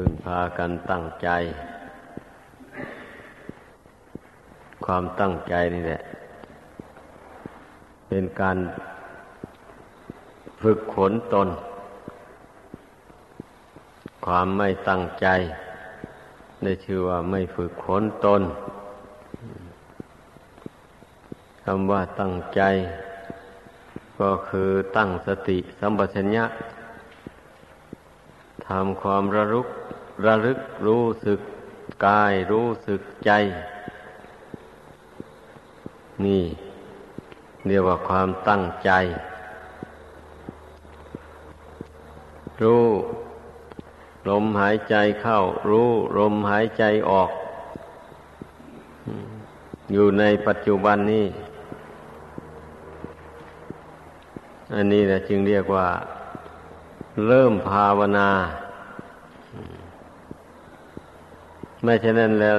พึงพากันตั้งใจ ความตั้งใจนี่แหละ เป็นการฝึกขนตน ความไม่ตั้งใจ ได้ชื่อว่าไม่ฝึกขนตนคำว่าตั้งใจ ก็คือตั้งสติสัมปชัญญะทำความระลึก ระลึกรู้สึกกายรู้สึกใจ นี่ เรียกว่าความตั้งใจ รู้ ลมหายใจเข้า รู้ลมหายใจออก อยู่ในปัจจุบันนี้ อันนี้แหละจึงเรียกว่า เริ่มภาวนา ไม่เช่นนั้นแล้ว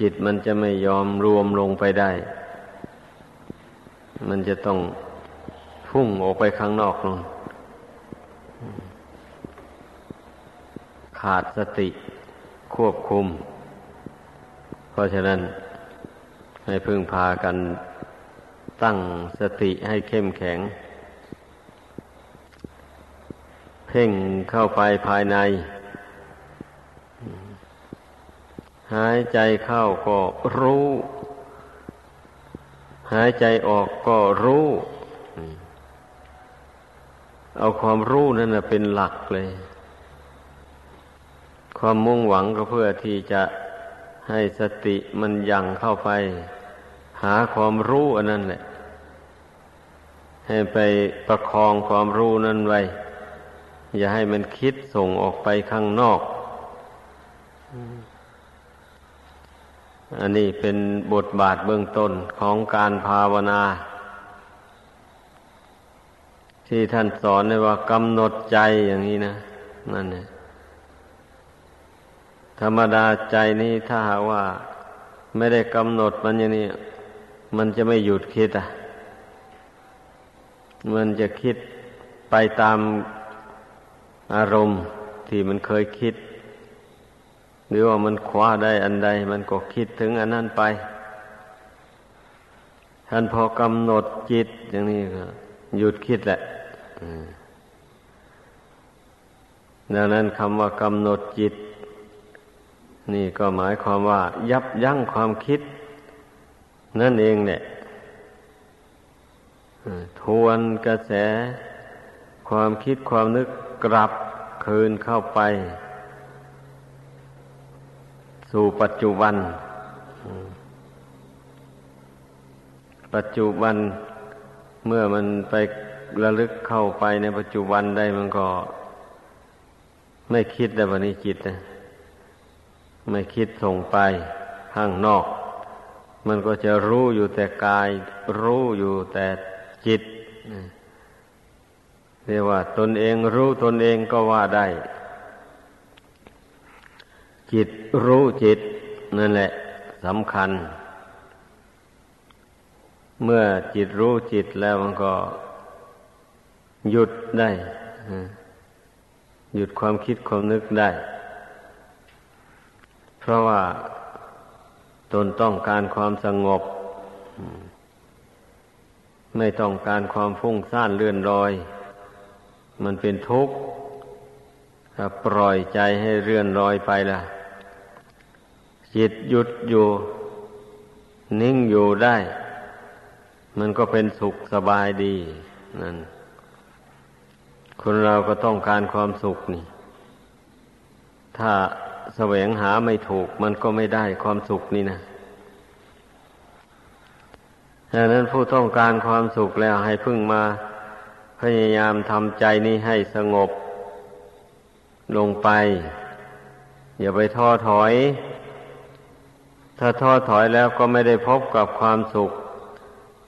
จิตมันจะไม่ยอมรวมลงไปได้ มันจะต้องพุ่งออกไปข้างนอกนนขาดสติควบคุม เพราะฉะนั้นให้พึ่งพากันตั้งสติให้เข้มแข็ง เพ่งเข้าไปภายใน หายใจเข้าก็รู้ หายใจออกก็รู้ เอาความรู้นั่นเป็นหลักเลย ความมุ่งหวังก็เพื่อที่จะให้สติมันยังเข้าไป หาความรู้อันนั้นแหละ ให้ไปประคองความรู้นั้นไว้ อย่าให้มันคิดส่งออกไปข้างนอก อันนี้เป็นบทบาทเบื้องต้นของการภาวนา ที่ท่านสอนในว่ากำหนดใจอย่างนี้นะนั่นเนี่ยธรรมดาใจนี้ถ้าหากว่า ไม่ได้กำหนดมันอย่างนี้ มันจะไม่หยุดคิดอะ มันจะคิดไปตามอารมณ์ที่มันเคยคิด หรือว่ามันคว้าได้อันใด มันก็คิดถึงอันนั้นไป ท่านพอกำหนดจิตอย่างนี้ก็หยุดคิดแหละดังนั้นคำว่ากำหนดจิต นี่ก็หมายความว่า ยับยั้งความคิด นั่นเองเนี่ยทวนกระแส ความคิดความนึกกลับคืนเข้าไป สู่ปัจจุบัน ปัจจุบันเมื่อมันไประลึกเข้าไปในปัจจุบันได้มันก็ ไม่คิดแต่วันนี้จิตนะไม่คิดส่งไปข้างนอก มันก็จะรู้อยู่แต่กาย รู้อยู่แต่จิตเรียกว่าตนเองรู้ตนเองก็ว่าได้ จิตรู้จิตนั่นแหละสำคัญ เมื่อจิตรู้จิตแล้วมันก็ หยุดได้หยุดความคิดความนึกได้ เพราะว่าตนต้องการความสงบ ไม่ต้องการความฟุ้งซ่านเลื่อนลอย มันเป็นทุกข์ถ้าปล่อยใจให้เลื่อนลอยไปล่ะ จิตหยุดอยู่ นิ่งอยู่ได้ มันก็เป็นสุขสบายดีนั่นคนเราก็ต้องการความสุขนี่ ถ้าแสวงหาไม่ถูก มันก็ไม่ได้ความสุขนี่นะดังนั้นผู้ต้องการความสุขแล้วให้พึ่งมา พยายามทำใจนี้ให้สงบ ลงไป อย่าไปท้อถอย ถ้าท้อถอยแล้วก็ไม่ได้พบกับความสุข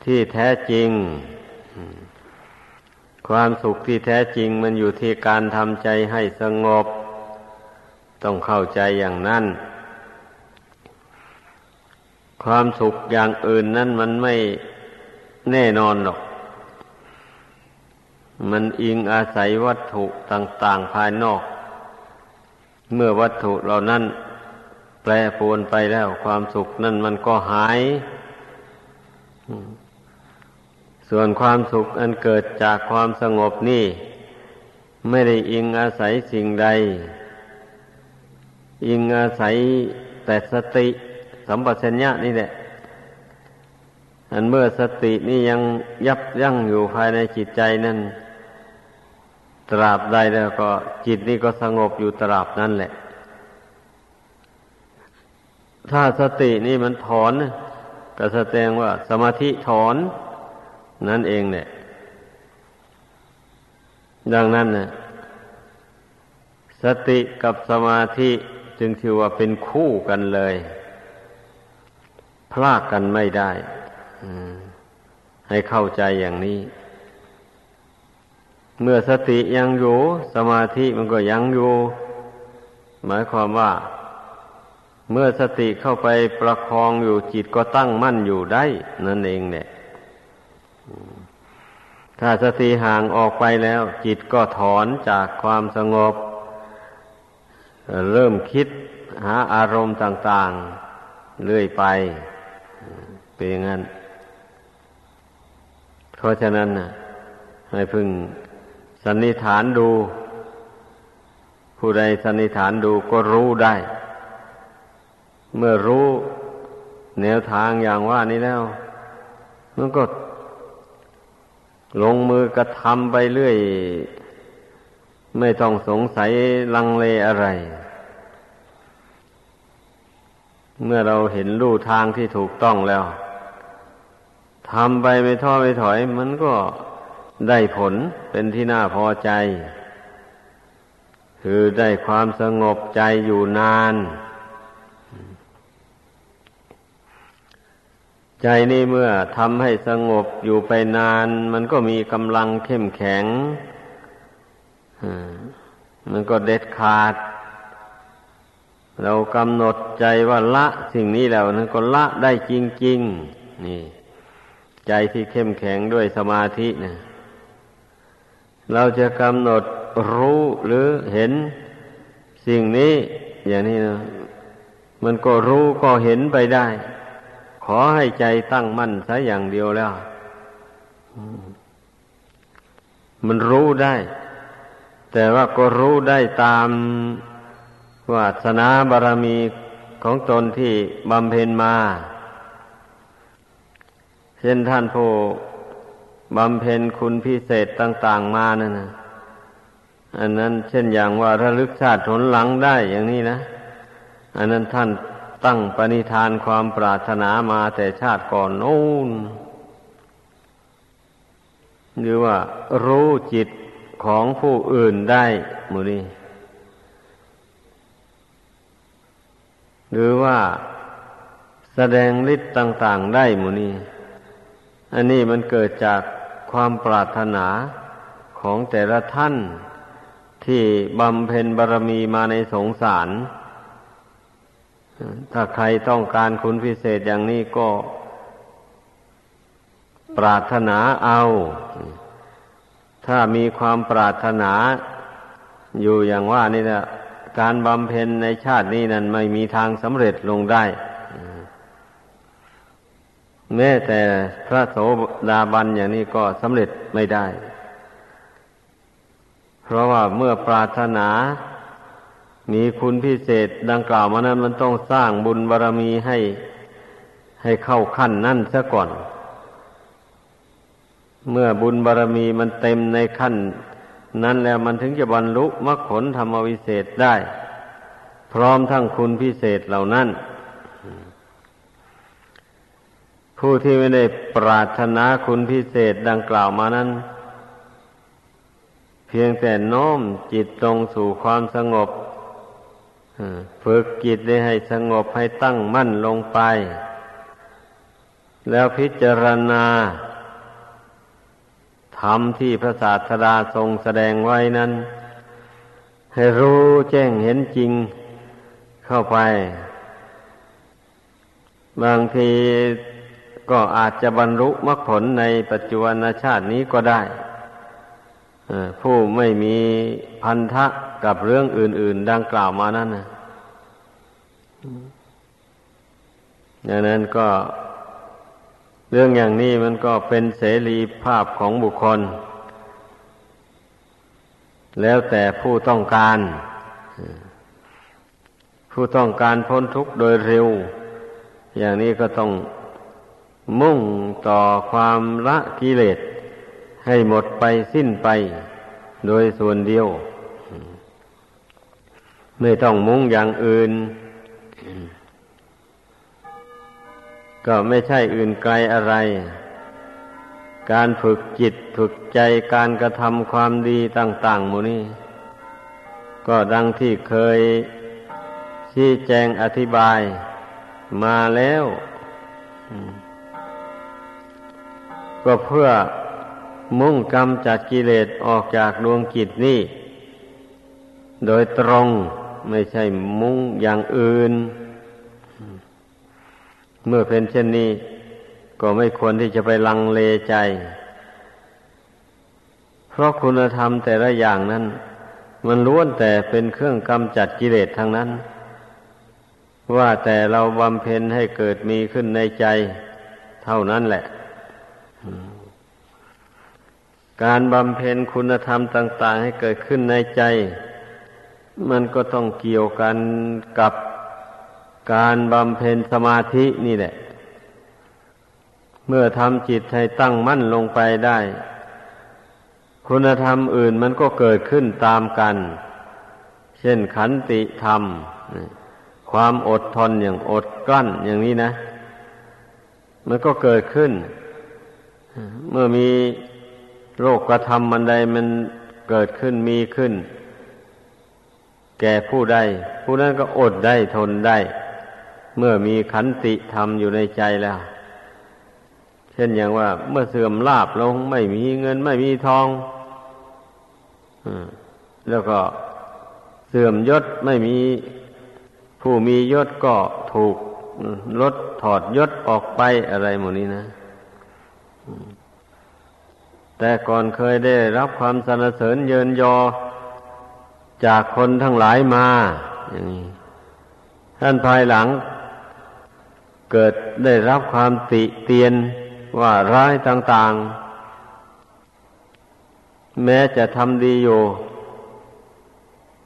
ที่แท้จริง ความสุขที่แท้จริงมันอยู่ที่การทำใจให้สงบ ต้องเข้าใจอย่างนั้น ความสุขอย่างอื่นนั้นมันไม่แน่นอนหรอก มันอิงอาศัยวัตถุต่าง ๆ ภายนอก เมื่อวัตถุเหล่านั้น แปรปวนไปแล้วความสุขนั่นมันก็หาย ส่วนความสุขอันเกิดจากความสงบนี่ ไม่ได้อิงอาศัยสิ่งใด อิงอาศัยแต่สติสัมปชัญญะนี่แหละอันเมื่อสตินี่ยังยับยั้งอยู่ภายในจิตใจนั่น ตราบใดแล้วก็จิตนี่ก็สงบอยู่ตราบนั่นแหละ ถ้าสตินี่มันถอนก็แสดงว่าสมาธิถอน นั่นเองเนี่ย ดังนั้นนะสติกับสมาธิจึงถือว่าเป็นคู่กันเลย พลากกันไม่ได้ให้เข้าใจอย่างนี้ เมื่อสติยังอยู่ สมาธิมันก็ยังอยู่ หมายความว่า เมื่อสติเข้าไปประคองอยู่จิตก็ตั้งมั่นอยู่ได้ นั่นเองเนี่ยถ้าสติห่างออกไปแล้ว จิตก็ถอนจากความสงบ เริ่มคิดหาอารมณ์ต่าง ๆ เรื่อยไป เป็นอย่างนั้น เพราะฉะนั้นให้พึงสันนิฐานดู ผู้ใดสันนิฐานดูก็รู้ได้ เมื่อรู้แนวทางอย่างว่านี้แล้ว มันก็ ลงมือกระทำไปเรื่อย ไม่ต้องสงสัยลังเลอะไร เมื่อเราเห็นลู่ทางที่ถูกต้องแล้วทำไปไม่ท้อไม่ถอย มันก็ได้ผลเป็นที่น่าพอใจ คือได้ความสงบใจอยู่นาน ใจนี่เมื่อทำให้สงบอยู่ไปนาน มันก็มีกำลังเข้มแข็ง มันก็เด็ดขาด เรากำหนดใจว่าละสิ่งนี้แล้วนั้นก็ละได้จริง ๆ นี่ ใจที่เข้มแข็งด้วยสมาธินะเราจะกำหนดรู้หรือเห็นสิ่งนี้ อย่างนี้นะมันก็รู้ก็เห็นไปได้ ขอให้ใจตั้งมั่นซะอย่างเดียวแล้วมันรู้ได้ แต่ว่าก็รู้ได้ตามวาสนาบารมีของตนที่บำเพ็ญมา เช่นท่านผู้บำเพ็ญคุณพิเศษต่าง ๆ มานั่นนะอันนั้นเช่นอย่างว่าระลึกชาติผลหลังได้อย่างนี้นะ อันนั้นท่าน ตั้งปณิธานความปรารถนามาแต่ชาติก่อนโน้นหรือว่ารู้จิตของผู้อื่นได้มูนี้หรือว่าแสดงฤทธิ์ต่าง ๆได้มูนี้อันนี้มันเกิดจากความปรารถนาของแต่ละท่านที่บำเพ็ญบารมีมาในสงสาร ถ้าใครต้องการคุณพิเศษอย่างนี้ก็ปรารถนาเอา ถ้ามีความปรารถนาอยู่อย่างว่านี่นะการบำเพ็ญในชาตินี้นั้นไม่มีทางสำเร็จลงได้ แม้แต่พระโสดาบันอย่างนี้ก็สำเร็จไม่ได้ เพราะว่าเมื่อปรารถนา มีคุณพิเศษดังกล่าวมานั้นมันต้องสร้างบุญบารรมีให้ให้เข้าขั้นนั่นซะก่อน เมื่อบุญบารรมีมันเต็มในขั้น นั้นแล้วมันถึงจะบรรลุมรรคผลธรรมวิเศษได้ พร้อมทั้งคุณพิเศษเหล่านั้น ผู้ที่ไม่ได้ปรารถนาคุณพิเศษดังกล่าวมานั้น เพียงแต่น้อมจิตตรงสู่ความสงบ ฝึกจิตได้ให้สงบให้ตั้งมั่นลงไป แล้วพิจารณาธรรมที่พระศาสดาทรงแสดงไว้นั้น ให้รู้แจ้งเห็นจริงเข้าไป บางทีก็อาจจะบรรลุมรรคผลในปัจจุบันชาตินี้ก็ได้ ผู้ไม่มีพันธะกับเรื่องอื่น ๆ ดังกล่าวมานั้นนะดังนั้นก็เรื่องอย่างนี้มันก็เป็นเสรีภาพของบุคคล แล้วแต่ผู้ต้องการ ผู้ต้องการพ้นทุกข์โดยเร็ว อย่างนี้ก็ต้องมุ่งต่อความละกิเลส ให้หมดไปสิ้นไป โดยส่วนเดียว ไม่ต้องมุ่งอย่างอื่น ก็ไม่ใช่อื่นไกลอะไร การฝึกจิตฝึกใจการกระทำความดีต่างๆมูนี่ก็ดังที่เคยชี้แจงอธิบายมาแล้ว ก็เพื่อ มุ่งกรรมจัดกิเลสออกจากดวงจิตนี่โดยตรงไม่ใช่มุ่งอย่างอื่น เมื่อเป็นเช่นนี้ ก็ไม่ควรที่จะไปลังเลใจ เพราะคุณธรรมแต่ละอย่างนั้น มันล้วนแต่เป็นเครื่องกำจัดกิเลสทางนั้น ว่าแต่เราบำเพ็ญให้เกิดมีขึ้นในใจ เท่านั้นแหละ การบำเพ็ญคุณธรรมต่าง ๆ ให้เกิดขึ้นในใจ มันก็ต้องเกี่ยวกันกับการบำเพ็ญสมาธินี่แหละ เมื่อทำจิตให้ตั้งมั่นลงไปได้ คุณธรรมอื่นมันก็เกิดขึ้นตามกัน เช่นขันติธรรม ความอดทนอย่างอดกลั้นอย่างนี้นะ มันก็เกิดขึ้น เมื่อมี โรคกระทำมันใดมันเกิดขึ้นมีขึ้น แก่ผู้ใดผู้นั้นก็อดได้ทนได้ เมื่อมีขันติธรรมอยู่ในใจแล้ว เช่นอย่างว่า เมื่อเสื่อมลาบลงไม่มีเงินไม่มีทองแล้วก็เสื่อมยศไม่มีผู้มียศก็ถูกลดถอดยศออกไปอะไรหมดนี้นะ แต่ก่อนเคยได้รับความสรรเสริญเยินยอจากคนทั้งหลายมาอย่างนี้ท่านภายหลัง เกิดได้รับความติเตียนว่าร้ายต่างๆ แม้จะทำดีอยู่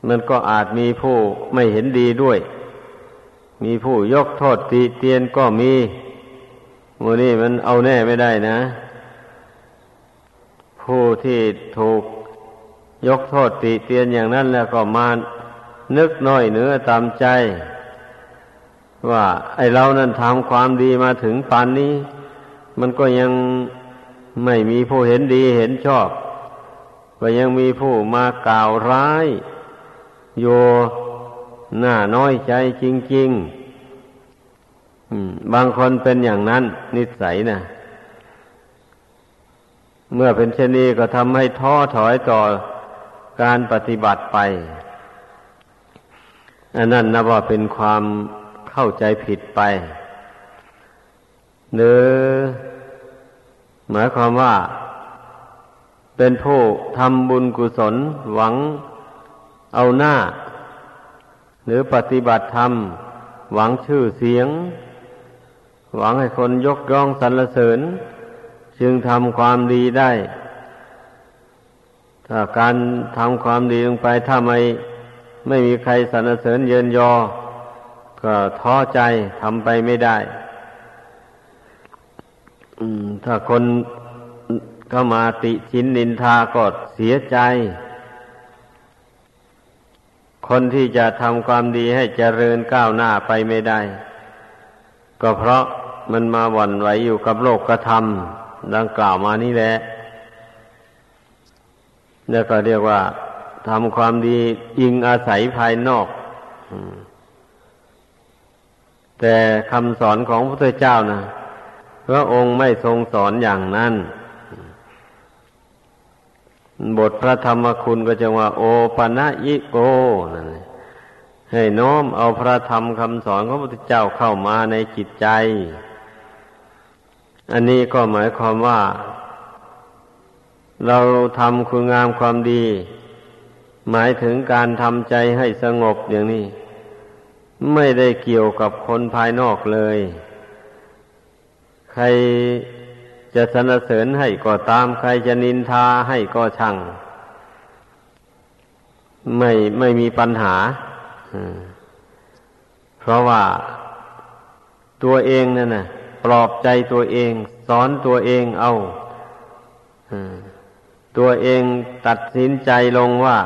มันก็อาจมีผู้ไม่เห็นดีด้วย มีผู้ยกโทษติเตียนก็มีโมนี่มันเอาแน่ไม่ได้นะ ผู้ที่ถูกยกโทษติเตียนอย่างนั้นแล้วก็มานึกน้อยเนื้อตามใจ ว่าไอเรานั้นทำความดีมาถึงปานนี้ มันก็ยังไม่มีผู้เห็นดีเห็นชอบ ก็ยังมีผู้มากล่าวร้าย โยหน้าน้อยใจจริงๆบางคนเป็นอย่างนั้น นิสัยนะ เมื่อเป็นเช่นนี้ก็ทำให้ท้อถอยต่อการปฏิบัติไป อันนั้นนับว่าเป็นความเข้าใจผิดไป หรือหมายความว่า เป็นผู้ทำบุญกุศลหวังเอาหน้า หรือปฏิบัติธรรม หวังชื่อเสียง หวังให้คนยกย่องสรรเสริญ จึงทำความดีได้ ถ้าการทำความดีลงไปถ้าไม่ไม่มีใครสรรเสริญเยินยอ ก็ท้อใจทำไปไม่ได้ถ้าคนเข้ามาติชินนินทาก็เสียใจ คนที่จะทำความดีให้เจริญก้าวหน้าไปไม่ได้ ก็เพราะมันมาหวั่นไหวอยู่กับโลกกระทำ ดังกล่าวมานี่แหละแล้วก็เรียกว่าทำความดีอิงอาศัยภายนอก แต่คำสอนของพระพุทธเจ้านะพระองค์ไม่ทรงสอนอย่างนั้น บทพระธรรมคุณก็จะว่า โอปัญญิโกนั่นให้น้อมเอาพระธรรมคำสอนของพระพุทธเจ้าเข้ามาในจิตใจ อันนี้ก็หมายความว่า เราทำคุณงามความดี หมายถึงการทำใจให้สงบอย่างนี้ ไม่ได้เกี่ยวกับคนภายนอกเลย ใครจะสนเสริญให้ก็ตาม ใครจะนินทาให้ก็ช่าง ไม่ไม่มีปัญหาเพราะว่าตัวเองนั่นน่ะ ปลอบใจตัวเอง สอนตัวเองเอาตัวเองตัดสินใจลงว่า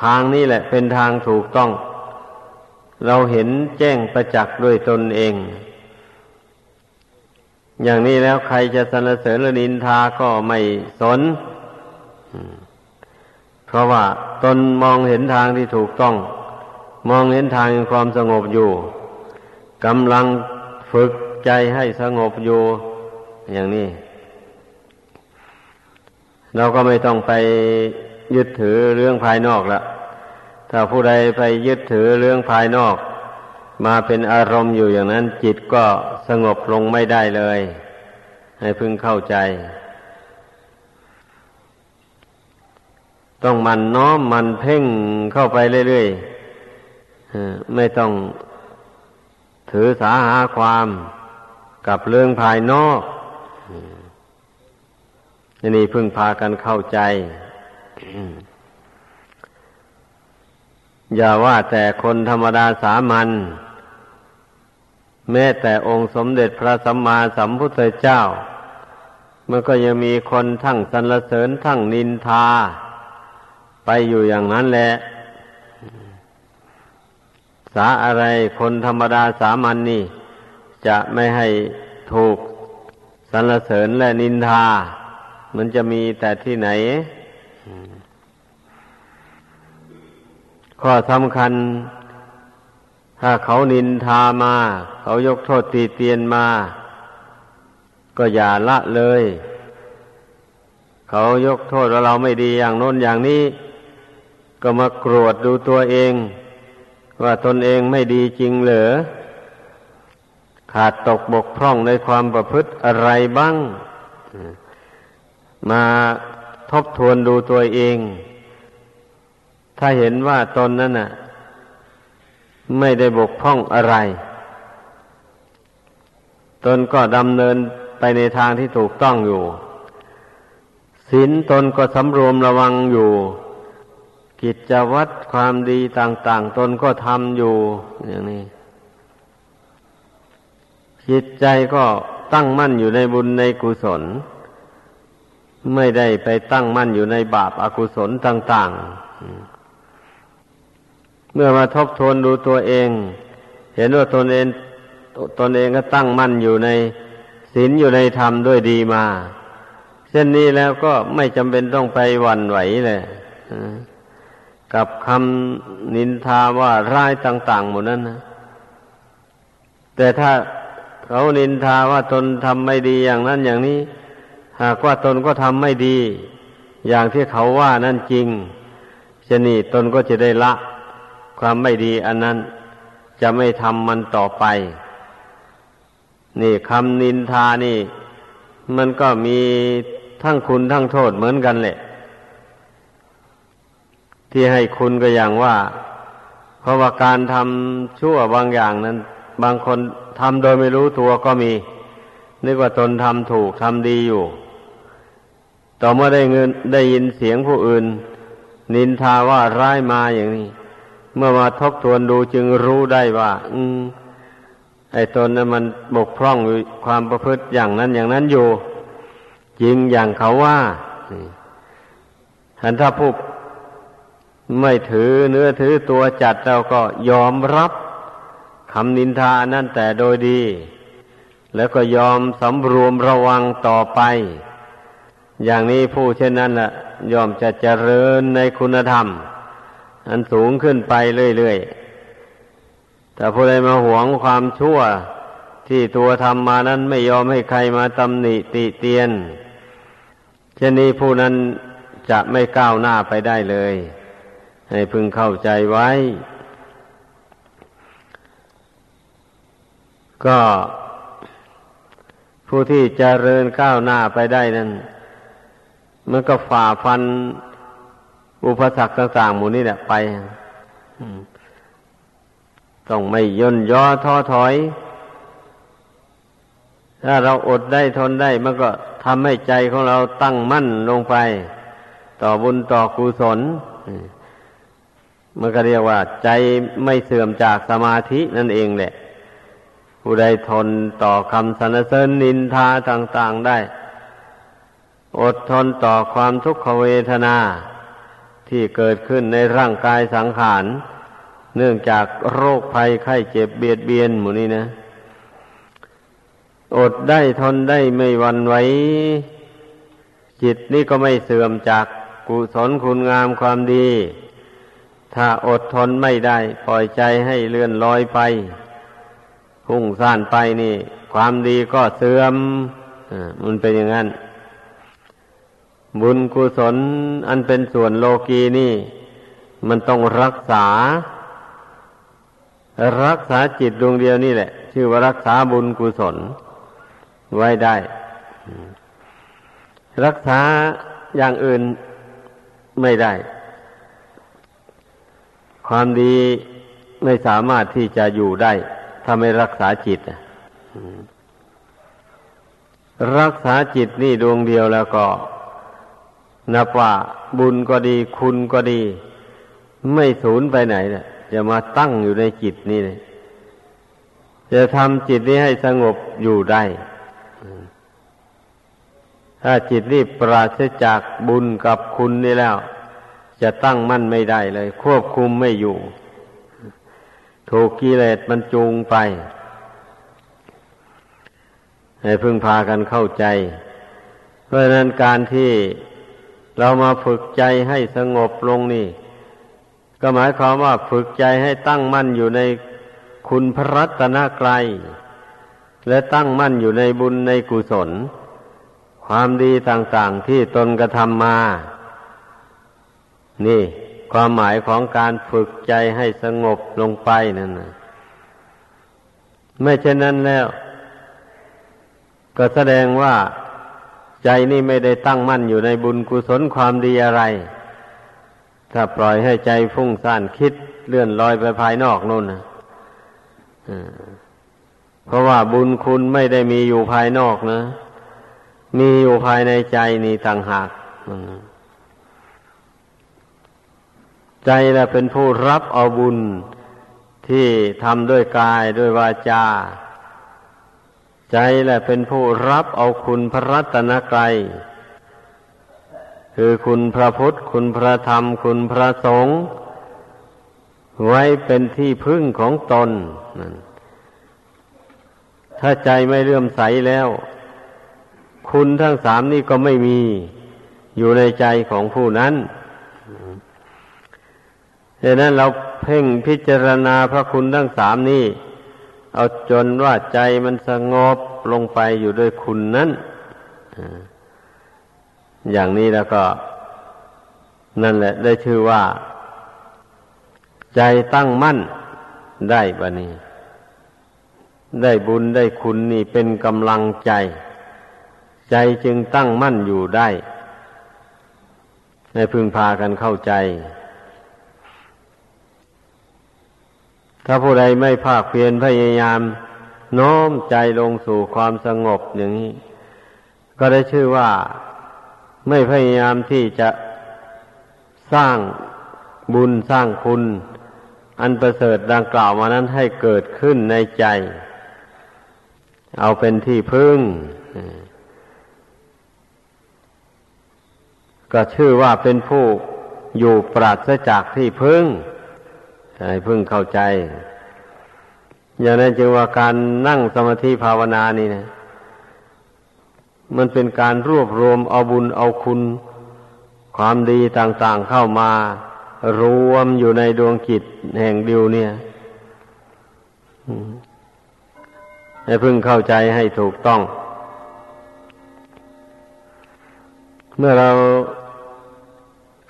ทางนี้แหละเป็นทางถูกต้อง เราเห็นแจ้งประจักษ์ด้วยตนเอง อย่างนี้แล้วใครจะสรรเสริญหรือนินทาก็ไม่สนเพราะว่าตนมองเห็นทางที่ถูกต้อง มองเห็นทางความสงบอยู่กำลังฝึก ใจให้สงบอยู่ อย่างนี้ เราก็ไม่ต้องไปยึดถือเรื่องภายนอกละถ้าผู้ใดไปยึดถือเรื่องภายนอก มาเป็นอารมณ์อยู่อย่างนั้น จิตก็สงบลงไม่ได้เลย ให้พึงเข้าใจ ต้องมันน้อมมันเพ่งเข้าไปเรื่อยๆไม่ต้องถือสาหาความ กับเรื่องภายนอกนี่พึ่งพากันเข้าใจ อย่าว่าแต่คนธรรมดาสามัญแม้แต่องค์สมเด็จพระสัมมาสัมพุทธเจ้า มันก็ยังมีคนทั้งสรรเสริญทั้งนินทา ไปอยู่อย่างนั้นแหละ สาอะไรคนธรรมดาสามัญนนี่ จะไม่ให้ถูกสรรเสริญและนินทา มันจะมีแต่ที่ไหน ข้อสำคัญ ถ้าเขานินทามา เขายกโทษตีเตียนมา ก็อย่าละเลย เขายกโทษว่าเราไม่ดีอย่างโน้นอย่างนี้ ก็มากรวดดูตัวเอง ว่าตนเองไม่ดีจริงเหรอ ขาดตกบกพร่องในความประพฤติอะไรบ้าง มาทบทวนดูตัวเอง ถ้าเห็นว่าตนนั้นน่ะ ไม่ได้บกพร่องอะไร ตนก็ดำเนินไปในทางที่ถูกต้องอยู่ศีลตนก็สำรวมระวังอยู่ กิจวัตรความดีต่าง ๆ ตนก็ทำอยู่อย่างนี้ จิตใจก็ตั้งมั่นอยู่ในบุญในกุศล ไม่ได้ไปตั้งมั่นอยู่ในบาปอากุศลต่าง ๆ เมื่อมาทบทวนดูตัวเอง เห็นว่าตนเองตนเองก็ตั้งมั่นอยู่ในศีลอยู่ในธรรมด้วยดีมา เช่นนี้แล้วก็ไม่จำเป็นต้องไปหวั่นไหวเลยกับคำนินทาว่าร้ายต่าง ๆ หมดนั้นนะแต่ถ้า เขานินทาว่าตนทำไม่ดีอย่างนั้นอย่างนี้ หากว่าตนก็ทำไม่ดี อย่างที่เขาว่านั่นจริงชนี่ตนก็จะได้ละ ความไม่ดีอันนั้น จะไม่ทำมันต่อไป นี่คำนินทานี่ มันก็มีทั้งคุณทั้งโทษเหมือนกันแหละ ที่ให้คุณก็อย่างว่า เพราะว่าการทำชั่วบางอย่างนั้น บางคน ทำโดยไม่รู้ตัวก็มี นึกว่าตนทำถูกทำดีอยู่ ต่อเมื่อได้เงินได้ยินเสียงผู้อื่น นินทาว่าร้ายมาอย่างนี้ เมื่อมาทบทวนดูจึงรู้ได้ว่า อืมไอ้ตนนั้นมันบกพร่องความประพฤติอย่างนั้นอย่างนั้นอยู่ จริงอย่างเขาว่าหันถ้าผู้ไม่ถือเนื้อถือตัวจัดเราก็ยอมรับ คำนินทานั่นแต่โดยดี แล้วก็ยอมสำรวมระวังต่อไป อย่างนี้ผู้เช่นนั้นละ่ะยอมจะเจริญในคุณธรรม อันสูงขึ้นไปเรื่อยๆ แต่ผู้ใดมาหวงความชั่วที่ตัวทำมานั้นไม่ยอมให้ใครมาตำหนิติเตียน เช่นนี้ผู้นั้นจะไม่ก้าวหน้าไปได้เลย ให้พึงเข้าใจไว้ ก็ผู้ที่จเจริญก้าวหน้าไปได้นั้นมันก็ฝ่าฟัน อุปสรรคต่างๆหมู่นี้แหละไปต้องไม่ย่นย่อท้อถอย ถ้าเราอดได้ทนได้ มันก็ทำให้ใจของเราตั้งมั่นลงไป ต่อบุญต่อกุศลมันก็เรียกว่า ใจไม่เสื่อมจากสมาธินั่นเองแหละ ผู้ใดทนต่อคำสรรเสริญนินทาต่าง ๆได้ อดทนต่อความทุกขเวทนาที่เกิดขึ้นในร่างกายสังขาร เนื่องจากโรคภัยไข้เจ็บเบียดเบียนหมู่นี้นะ อดได้ทนได้ไม่วันไหวจิตนี่ก็ไม่เสื่อมจากกุศลคุณงามความดี ถ้าอดทนไม่ได้ ปล่อยใจให้เลื่อนลอยไป พุ่งซ่านไปนี่ ความดีก็เสื่อมมันเป็นอย่างนั้น บุญกุศลอันเป็นส่วนโลกีนี่ มันต้องรักษา รักษาจิตดวงเดียวนี่แหละ ชื่อว่ารักษาบุญกุศล ไว้ได้ รักษาอย่างอื่นไม่ได้ ความดีไม่สามารถที่จะอยู่ได้ ถ้าไม่รักษาจิตรักษาจิตนี่ดวงเดียวแล้วก็ นับว่าบุญก็ดีคุณก็ดี ไม่สูญไปไหนเนี่ยจะมาตั้งอยู่ในจิตนี่เลยจะทำจิตนี้ให้สงบอยู่ได้ ถ้าจิตนี้ปราศจากบุญกับคุณนี่แล้ว จะตั้งมั่นไม่ได้เลย ควบคุมไม่อยู่ ถูกกิเลสมันจูงไปให้พึ่งพากันเข้าใจ เพราะนั้นการที่เรามาฝึกใจให้สงบลงนี่ ก็หมายความว่าฝึกใจให้ตั้งมั่นอยู่ในคุณพระรัตนกรัยและตั้งมั่นอยู่ในบุญในกุศล ความดีต่างๆที่ตนกระทำมา นี่ ความหมายของการฝึกใจให้สงบลงไปนั่นนะไม่เช่นนั้นแล้ว ก็แสดงว่าใจนี่ไม่ได้ตั้งมั่นอยู่ในบุญกุศลความดีอะไร ถ้าปล่อยให้ใจฟุ้งซ่านคิดเลื่อนลอยไปภายนอกนู่นนะเพราะว่าบุญคุณไม่ได้มีอยู่ภายนอกนะ มีอยู่ภายในใจนี่ต่างหาก ใจแหละเป็นผู้รับเอาบุญที่ทำด้วยกายด้วยวาจา ใจแหละเป็นผู้รับเอาคุณพระรัตนกรัยคือคุณพระพุทธ คุณพระธรรม คุณพระสงฆ์ไว้เป็นที่พึ่งของตนนั่นถ้าใจไม่เลื่อมใสแล้ว คุณทั้งสามนี่ก็ไม่มีอยู่ในใจของผู้นั้น ดังนั้นเราเพ่งพิจารณาพระคุณทั้งสามนี้ เอาจนว่าใจมันสงบลงไปอยู่ด้วยคุณนั้น อย่างนี้แล้วก็ นั่นแหละได้ชื่อว่า ใจตั้งมั่นได้บะนี้ ได้บุญได้คุณนี่เป็นกำลังใจ ใจจึงตั้งมั่นอยู่ได้ ให้พึงพากันเข้าใจ ถ้าผู้ใดไม่ภาคเพียรพยายามโน้มใจลงสู่ความสงบอย่างนี้ ก็ได้ชื่อว่าไม่พยายามที่จะสร้างบุญสร้างคุณ อันประเสริฐดังกล่าวมานั้นให้เกิดขึ้นในใจ เอาเป็นที่พึ่ง ก็ชื่อว่าเป็นผู้อยู่ปราศจากที่พึ่ง ให้พึ่งเข้าใจ อย่างนั้นจึงว่าการนั่งสมาธิภาวนานี่นะ มันเป็นการรวบรวมเอาบุญเอาคุณ ความดีต่างๆเข้ามารวมอยู่ในดวงจิตแห่งเดียวเนี่ยให้พึ่งเข้าใจให้ถูกต้อง เมื่อเรา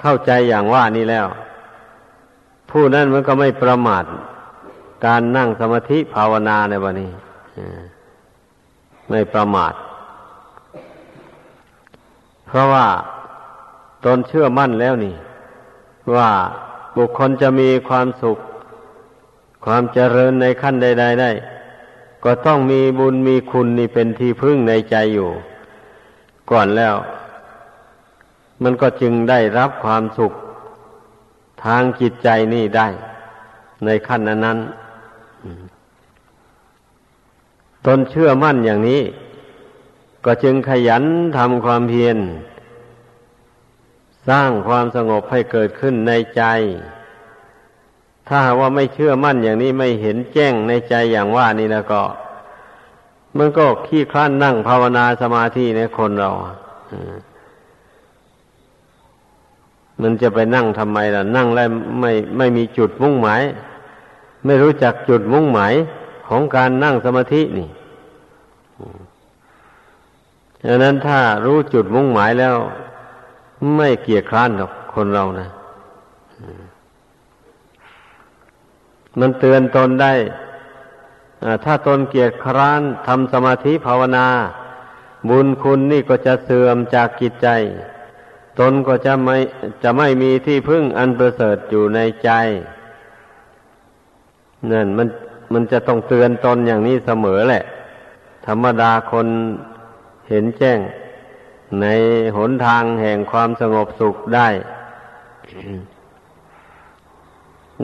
เข้าใจอย่างว่านี้แล้ว ผู้นั้นมันก็ไม่ประมาทการนั่งสมาธิภาวนาในวันนี้ไม่ประมาท เพราะว่าตนเชื่อมั่นแล้วนี่ ว่าบุคคลจะมีความสุข ความเจริญในขั้นใด ๆ ได้ ก็ต้องมีบุญมีคุณนี่เป็นที่พึ่งในใจอยู่ ก่อนแล้ว มันก็จึงได้รับความสุข ทางจิตใจนี่ได้ ในขั้นนั้นตนเชื่อมั่นอย่างนี้ ก็จึงขยันทำความเพียร สร้างความสงบให้เกิดขึ้นในใจ ถ้าว่าไม่เชื่อมั่นอย่างนี้ไม่เห็นแจ้งในใจอย่างว่านี่แล้วก็ มันก็ขี้คลานนั่งภาวนาสมาธิในคนเรามั มันจะไปนั่งทำไมล่ะ นั่งแล้วไม่ไม่มีจุดมุ่งหมาย ไม่รู้จักจุดมุ่งหมายของการนั่งสมาธินี่ดังนั้นถ้ารู้จุดมุ่งหมายแล้ว ไม่เกียจคร้านหรอกคนเรานะมันเตือนตนได้ถ้าตนเกียจคร้านทำสมาธิภาวนา บุญคุณนี่ก็จะเสื่อมจากกิจใจ ตนก็จะไม่จะไม่มีที่พึ่งอันประเสริฐอยู่ในใจนั่นมันมันจะต้องเตือนตนอย่างนี้เสมอแหละ ธรรมดาคนเห็นแจ้ง ในหนทางแห่งความสงบสุขได้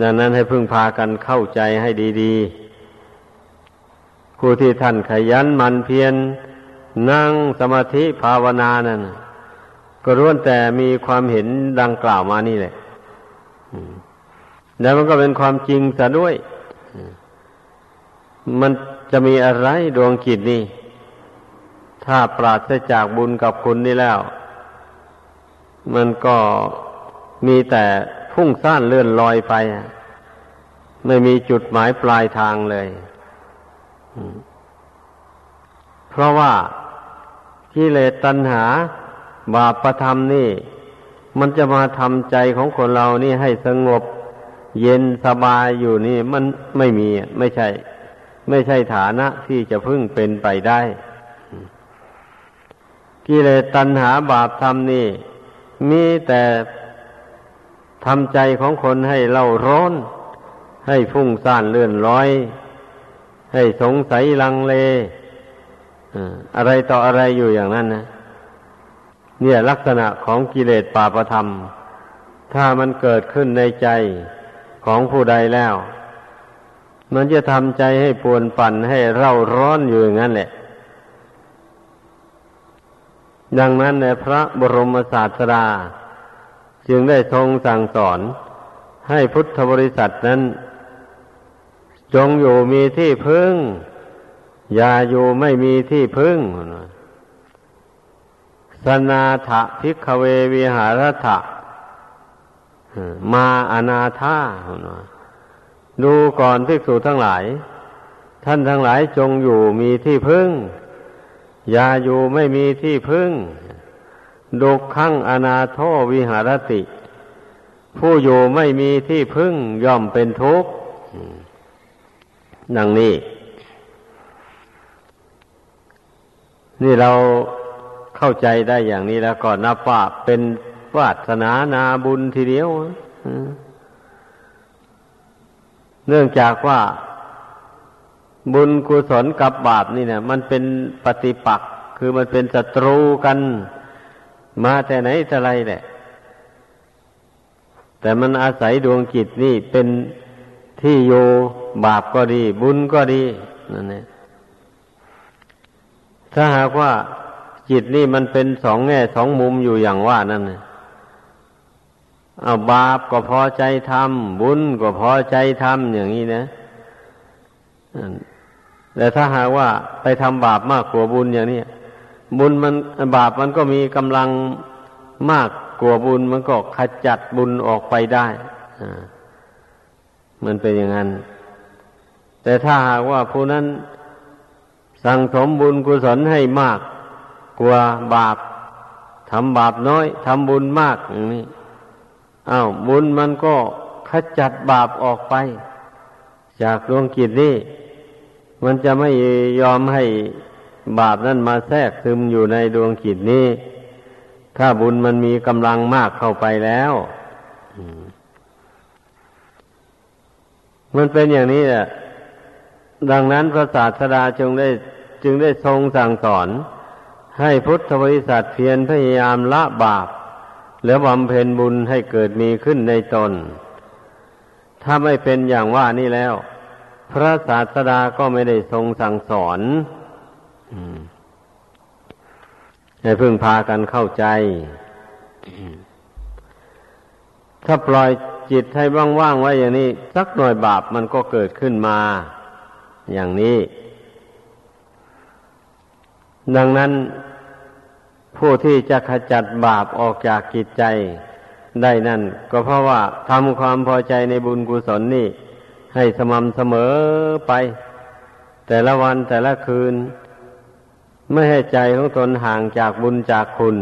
ดังนั้นให้พึ่งพากันเข้าใจให้ดีๆ ผู้ที่ท่านขยันมันเพียรนั่งสมาธิภาวนานั่น ก็ล้วนแต่มีความเห็นดังกล่าวมานี่แหละแล้วมันก็เป็นความจริงซะด้วย มันจะมีอะไรดวงกิจนี่ ถ้าปราศจากบุญกับคุณนี่แล้ว มันก็มีแต่พุ่งซ่านเลื่อนลอยไป ไม่มีจุดหมายปลายทางเลย เพราะว่ากิเลสตัณหา บาปประธรรมนี่ มันจะมาทำใจของคนเรานี่ให้สงบ เย็นสบายอยู่นี่มันไม่มีไม่ใช่ ไม่ใช่ฐานะที่จะพึ่งเป็นไปได้กิเลสตัณหาบาปธรรมนี่ มีแต่ทำใจของคนให้เล่าร้อน ให้ฟุ้งซ่านเลื่อนลอย ให้สงสัยลังเลอะไรต่ออะไรอยู่อย่างนั้นนะ เนี่ยลักษณะของกิเลสปาประธรรม ถ้ามันเกิดขึ้นในใจของผู้ใดแล้ว มันจะทำใจให้ปวนปั่นให้เร่าร้อนอยู่อย่างนั้นแหละ ดังนั้นในพระบรมศาสดา จึงได้ทรงสั่งสอนให้พุทธบริษัทนั้น จงอยู่มีที่พึ่ง อย่าอยู่ไม่มีที่พึ่ง สนาถะพิกเววิหารถะมาอนาธาดูก่อนภิกษุทั้งหลาย ท่านทั้งหลายจงอยู่มีที่พึ่ง อย่าอยู่ไม่มีที่พึ่ง ดุขังอนาโทวิหารติ ผู้อยู่ไม่มีที่พึ่งย่อมเป็นทุกข์ดังนี้ นี่เรา เข้าใจได้อย่างนี้แล้วก็นับว่าเป็นวาสนานาบุญทีเดียวเนื่องจากว่าบุญกุศลกับบาปนี่เนี่ยมันเป็นปฏิปักษ์คือมันเป็นศัตรูกัน มาแต่ไหนแต่ไรแหละแต่มันอาศัยดวงจิตนี่เป็นที่โยบาปก็ดี บุญก็ดีนั่นเองถ้าหากว่า จิตนี่มันเป็นสองแง่สองมุมอยู่อย่างว่านั่นเอาบาปก็พอใจทำบุญก็พอใจทำอย่างนี้นะแต่ถ้าหากว่าไปทำบาปมากกว่าบุญอย่างนี้บุญมันบาปมันก็มีกำลังมากกว่าบุญมันก็ขจัดบุญออกไปได้มันเป็นอย่างนั้น แต่ถ้าหากว่าผู้นั้นสั่งสมบุญกุศลให้มาก กว่าบาปทำบาปน้อยทำบุญมากอย่างนี้อ้าวบุญมันก็ขจัดบาปออกไป จากดวงกิจนี้มันจะไม่ยอมให้บาปนั้นมาแทรกซึมอยู่ในดวงจิตนี้ ถ้าบุญมันมีกำลังมากเข้าไปแล้วมันเป็นอย่างนี้แหละดังนั้นพระศาสดาจึงได้จึงได้ทรงสั่งสอน ให้พุทธบริษัทเพียรพยายามละบาป แล้วบำเพ็ญบุญให้เกิดมีขึ้นในตน ถ้าไม่เป็นอย่างว่านี่แล้ว พระศาสดาก็ไม่ได้ทรงสั่งสอนให้พึ่งพากันเข้าใจ ถ้าปล่อยจิตให้ว่างๆไว้อย่างนี้ สักหน่อยบาปมันก็เกิดขึ้นมา อย่างนี้ ดังนั้น ผู้ที่จะขจัดบาปออกจากจิตใจได้นั่น ก็เพราะว่าทำความพอใจในบุญกุศลนี่ ให้สม่ำเสมอไป แต่ละวันแต่ละคืน ไม่ให้ใจของตนห่างจากบุญจากคุณ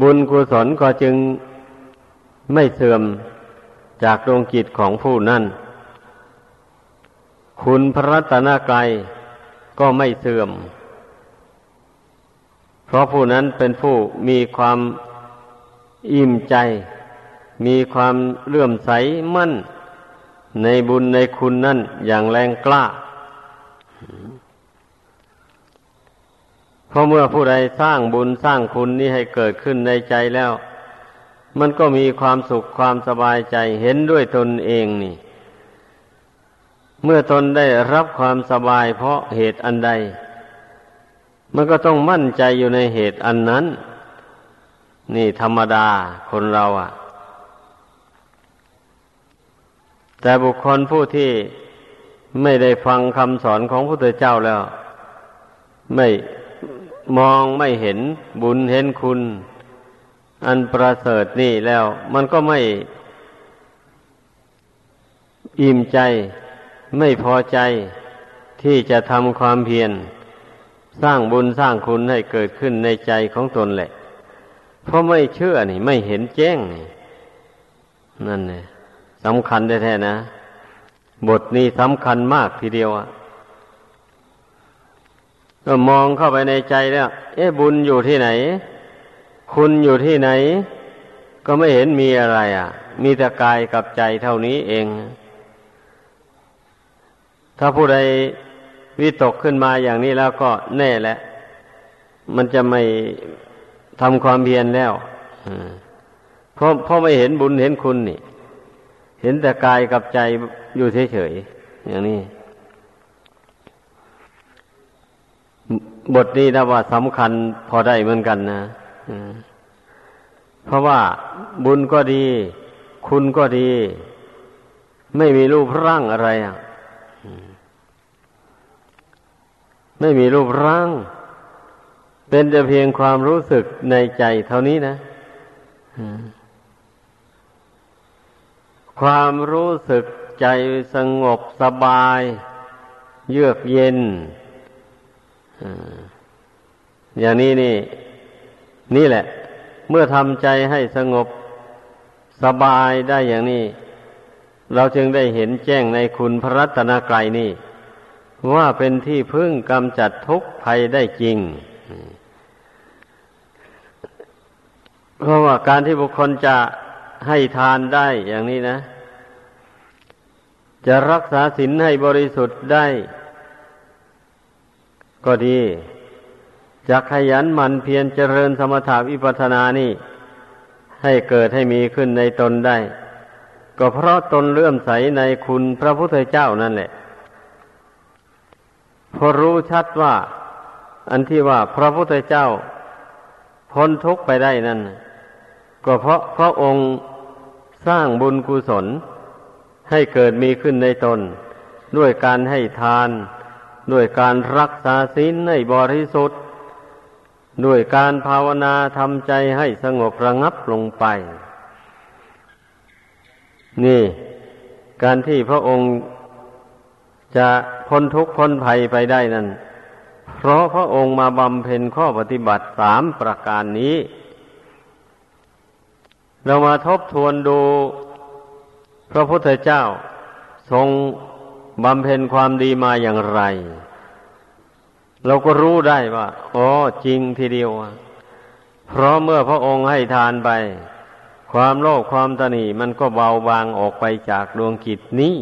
บุญกุศลก็จึงไม่เสื่อมจากดวงจิตของผู้นั้นคุณพระรัตนกรัยก็ไม่เสื่อม ราะผู้นั้นเป็นผู้มีความอิ่มใจ มีความเลื่อมใสมั่น ในบุญในคุณนั่นอย่างแรงกล้า เพราะเมื่อผู้ใดสร้างบุญสร้างคุณนี้ให้เกิดขึ้นในใจแล้ว มันก็มีความสุขความสบายใจเห็นด้วยตนเองนี่ เมื่อตนได้รับความสบายเพราะเหตุอันใด มันก็ต้องมั่นใจอยู่ในเหตุอันนั้น นี่ธรรมดาคนเราอะ่ะ แต่บุคคลผู้ที่ไม่ได้ฟังคำสอนของพระพุทธเจ้าแล้ว ไม่มองไม่เห็นบุญเห็นคุณ อันประเสริฐนี่แล้ว มันก็ไม่อิ่มใจไม่พอใจที่จะทำความเพียร สร้างบุญสร้างคุณให้เกิดขึ้นในใจของตนแหละ เพราะไม่เชื่อนี่ ไม่เห็นแจ้งนี่นั่นเนี่ยสำคัญแท้ๆนะ บทนี้สำคัญมากทีเดียวอะก็มองเข้าไปในใจแล้ว เอ๊ะบุญอยู่ที่ไหน คุณอยู่ที่ไหน ก็ไม่เห็นมีอะไรอะ มีแต่กายกับใจเท่านี้เอง ถ้าผู้ใด วิตกขึ้นมาอย่างนี้แล้วก็แน่แหละ มันจะไม่ทำความเพียรแล้วเพราะเพราะไม่เห็นบุญเห็นคุณนี่ เห็นแต่กายกับใจอยู่เฉยๆอย่างนี้ บทนี้นะว่าสำคัญพอได้เหมือนกันนะเพราะว่าบุญก็ดี คุณก็ดี ไม่มีรูปร่างอะไรอะ ไม่มีรูปร่าง เป็นแต่เพียงความรู้สึกในใจเท่านี้นะความรู้สึกใจสงบสบาย เยือกเย็นอย่างนี้นี่ นี่แหละ เมื่อทำใจให้สงบสบายได้อย่างนี้ เราจึงได้เห็นแจ้งในคุณพระรัตนกรัยนี่ ว่าเป็นที่พึ่งกำจัดทุกภัยได้จริง เพราะว่าการที่บุคคลจะให้ทานได้อย่างนี้นะ จะรักษาศีลให้บริสุทธิ์ได้ ก็ดี จะขยันหมั่นเพียรเจริญสมถาวิปัสสนานี่ ให้เกิดให้มีขึ้นในตนได้ ก็เพราะตนเลื่อมใสในคุณพระพุทธเจ้านั่นแหละ พอรู้ชัดว่า อันที่ว่าพระพุทธเจ้า พ้นทุกข์ไปได้นั่น ก็เพราะพระองค์สร้างบุญกุศล ให้เกิดมีขึ้นในตน ด้วยการให้ทาน ด้วยการรักษาศีลให้บริสุทธิ์ ด้วยการภาวนาทำใจให้สงบระงับลงไป นี่ การที่พระองค์จะ พ้นทุกข์พ้นภัยไปได้นั้นเพราะพระองค์มาบำเพ็ญข้อปฏิบัติสามประการนี้ เรามาทบทวนดู พระพุทธเจ้า ทรงบำเพ็ญความดีมาอย่างไร เราก็รู้ได้ว่าอ๋อจริงทีเดียว เพราะเมื่อพระองค์ให้ทานไป ความโลภความตนีมันก็เบาบางออกไปจากดวงกิจนี้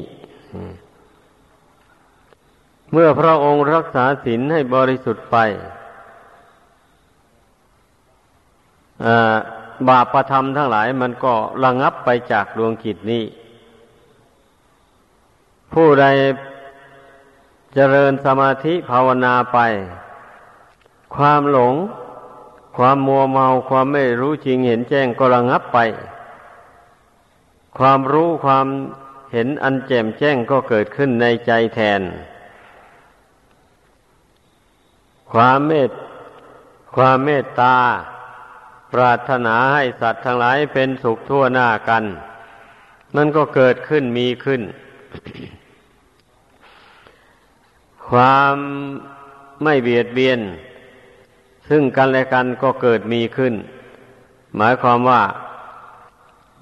เมื่อพระองค์รักษาศีลให้บริสุทธิ์ไปบาปประธรรมทั้งหลายมันก็ระงับไปจากดวงกิจนี้ ผู้ใดเจริญสมาธิภาวนาไป ความหลง ความมัวเมาความไม่รู้จริงเห็นแจ้งก็ระงับไป ความรู้ความเห็นอันแจ่มแจ้งก็เกิดขึ้นในใจแทน ความเมตความเมตตา ปรารถนาให้สัตว์ทั้งหลายเป็นสุขทั่วหน้ากันมันก็เกิดขึ้นมีขึ้น ความไม่เบียดเบียน ซึ่งกันและกันก็เกิดมีขึ้น หมายความว่า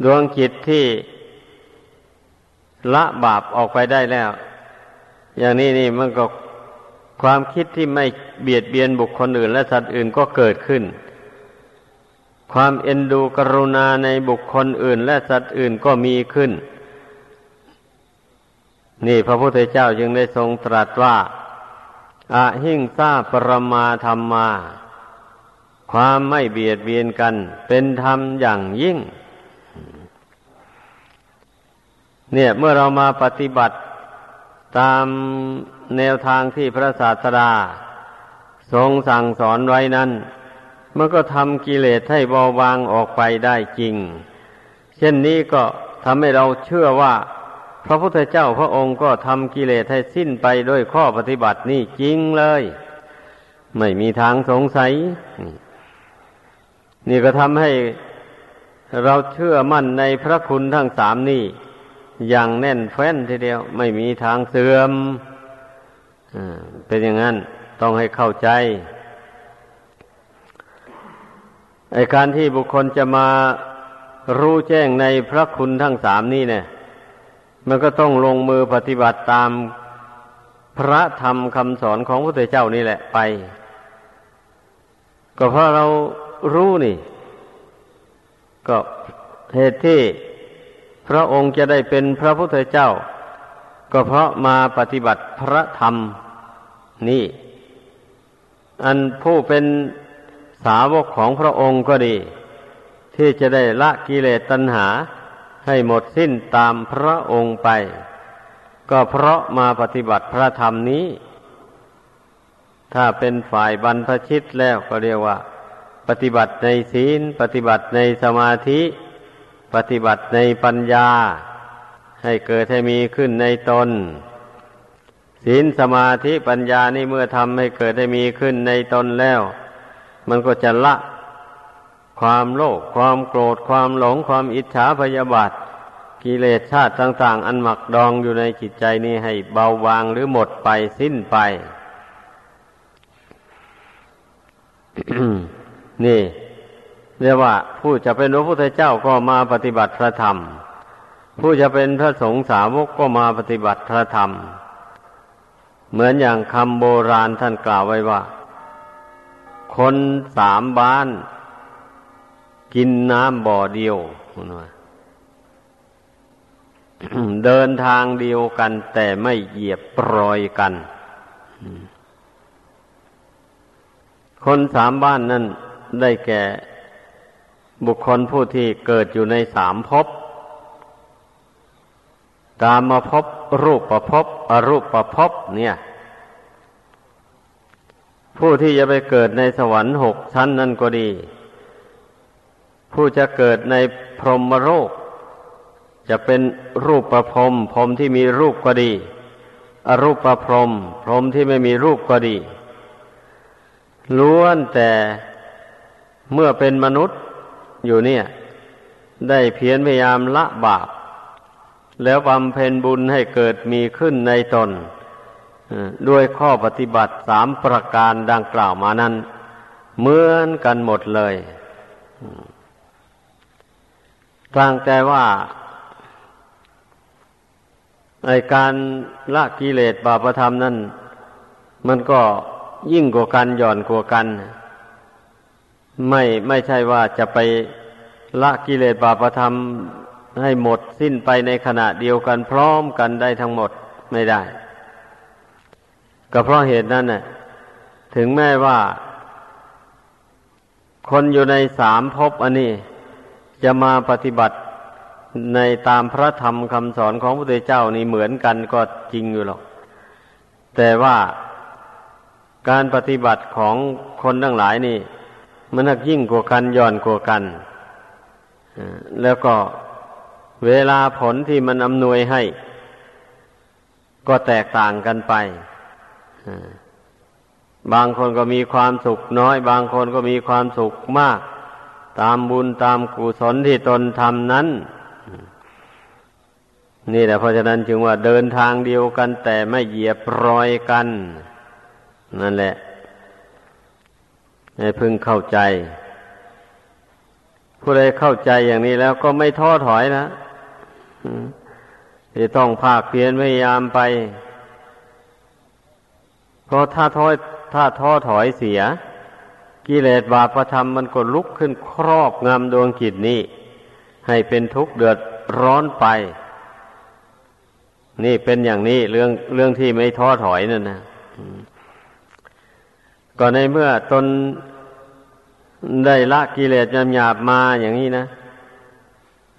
ดวงจิตที่ละบาปออกไปได้แล้ว อย่างนี้นี่มันก็ ความคิดที่ไม่เบียดเบียนบุคคลอื่น และสัตว์อื่นก็เกิดขึ้น ความเอ็นดูกรุณาในบุคคลอื่น และสัตว์อื่นก็มีขึ้น นี่พระพุทธเจ้าจึงได้ทรงตรัสว่าอะหิงซาปรมาธรรมมาความไม่เบียดเบียนกัน เป็นธรรมอย่างยิ่ง เนี่ยเมื่อเรามาปฏิบัติตาม แนวทางที่พระศาสดา ทรงสั่งสอนไว้นั้นมันก็ทำกิเลสให้เบาบางออกไปได้จริง เช่นนี้ก็ทำให้เราเชื่อว่า พระพุทธเจ้าพระองค์ก็ทำกิเลสให้สิ้นไปด้วยข้อปฏิบัตินี่จริงเลย ไม่มีทางสงสัย นี่ก็ทำให้เราเชื่อมั่นในพระคุณทั้งสามนี่อย่างแน่นแฟ้นทีเดียว ไม่มีทางเสื่อม เป็นอย่างนั้นต้องให้เข้าใจไอการที่บุคคลจะมารู้แจ้งในพระคุณทั้งสามนี่เนี่ย มันก็ต้องลงมือปฏิบัติตามพระธรรมคำสอนของพระพุทธเจ้านี่แหละไป ก็เพราะเรารู้นี่ ก็เหตุที่พระองค์จะได้เป็นพระพุทธเจ้า ก็เพราะมาปฏิบัติพระธรรมนี่ อันผู้เป็นสาวกของพระองค์ก็ดี ที่จะได้ละกิเลสตัณหาให้หมดสิ้นตามพระองค์ไป ก็เพราะมาปฏิบัติพระธรรมนี้ ถ้าเป็นฝ่ายบรรพชิตแล้วก็เรียกว่า ปฏิบัติในศีล ปฏิบัติในสมาธิ ปฏิบัติในปัญญา ให้เกิดให้มีขึ้นในตน ศีลสมาธิปัญญานี่เมื่อทำให้เกิดให้มีขึ้นในตนแล้ว มันก็จะละ ความโลภความโกรธความหลงความอิจฉาพยาบาท กิเลสชาติต่าง ๆ อันหมักดองอยู่ในจิตใจนี้ให้เบาบางหรือหมดไปสิ้นไป นี่เรียกว่าผู้จะเป็นพระพุทธเจ้าก็มาปฏิบัติพระธรรม ผู้จะเป็นพระสงฆ์สาวกก็มาปฏิบัติพระธรรม เหมือนอย่างคำโบราณท่านกล่าวไว้ว่า คนสามบ้าน กินน้ำบ่อเดียวเดินทางเดียวกัน แต่ไม่เหยียบปรอยกัน คนสามบ้านนั่นได้แก่บุคคลผู้ที่เกิดอยู่ในสามภพ กามาพบรูปประพบอรูปประพบเนี่ย ผู้ที่จะไปเกิดในสวรรค์หกชั้นนั่นก็ดี ผู้จะเกิดในพรหมโลกจะเป็นรูปประพรมพรมที่มีรูปก็ดี อรูปประพรมพรมที่ไม่มีรูปก็ดีล้วนแต่เมื่อเป็นมนุษย์อยู่เนี่ย ได้เพียรพยายามละบาป แล้วบำเพ็ญบุญให้เกิดมีขึ้นในตนด้วยข้อปฏิบัติสามประการดังกล่าวมานั้น เหมือนกันหมดเลยต่างแต่ว่าในการละกิเลสบาปธรรมนั้น มันก็ยิ่งกว่ากันหย่อนกว่ากัน ไม่ไม่ใช่ว่าจะไปละกิเลสบาปธรรม ให้หมดสิ้นไปในขณะเดียวกันพร้อมกันได้ทั้งหมดไม่ได้ ก็เพราะเหตุนั้นน่ะถึงแม้ว่า คนอยู่ในสามภพอันนี้ จะมาปฏิบัติในตามพระธรรมคำสอนของพระพุทธเจ้านี่เหมือนกันก็จริงอยู่หรอก แต่ว่าการปฏิบัติของคนทั้งหลายนี่ มันนักยิ่งกว่ากันย่อนกว่ากันแล้วก็ เวลาผลที่มันอำนวยให้ ก็แตกต่างกันไป บางคนก็มีความสุขน้อย บางคนก็มีความสุขมาก ตามบุญตามกุศลที่ตนทำนั้น นี่แหละเพราะฉะนั้นจึงว่าเดินทางเดียวกันแต่ไม่เหยียบรอยกัน นั่นแหละ ให้พึงเข้าใจผู้ใดเข้าใจอย่างนี้แล้วก็ไม่ท้อถอยนะ ที่ต้องภาคเพียรพยายามไป เพราะถ้าท้อถ้าท้อถอยเสีย กิเลสบาปธรรมมันก็ลุกขึ้นครอบงำดวงจิตนี้ ให้เป็นทุกข์เดือดร้อนไป นี่เป็นอย่างนี้เรื่องเรื่องที่ไม่ท้อถอยนั่นนะก็ในเมื่อตนได้ละกิเลสหยาบมาอย่างนี้นะ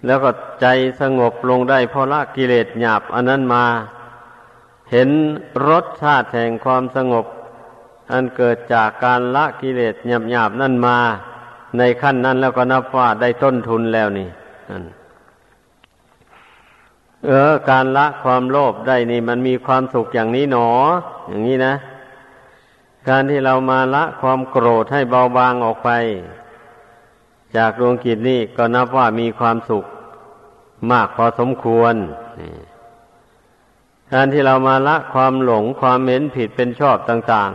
แล้วก็ใจสงบลงได้เพราะละกิเลสหยาบอันนั้นมา เห็นรสชาติแห่งความสงบ อันเกิดจากการละกิเลสหยาบหยาบนั่นมา ในขั้นนั้นแล้วก็นับว่าได้ต้นทุนแล้วนี่เออ การละความโลภได้นี่ มันมีความสุขอย่างนี้หนอ อย่างนี้นะ การที่เรามาละความโกรธให้เบาบางออกไป จากดวงกิจนี่ก็นับว่ามีความสุขมากพอสมควรการที่เรามาละความหลงความเห็นผิดเป็นชอบต่าง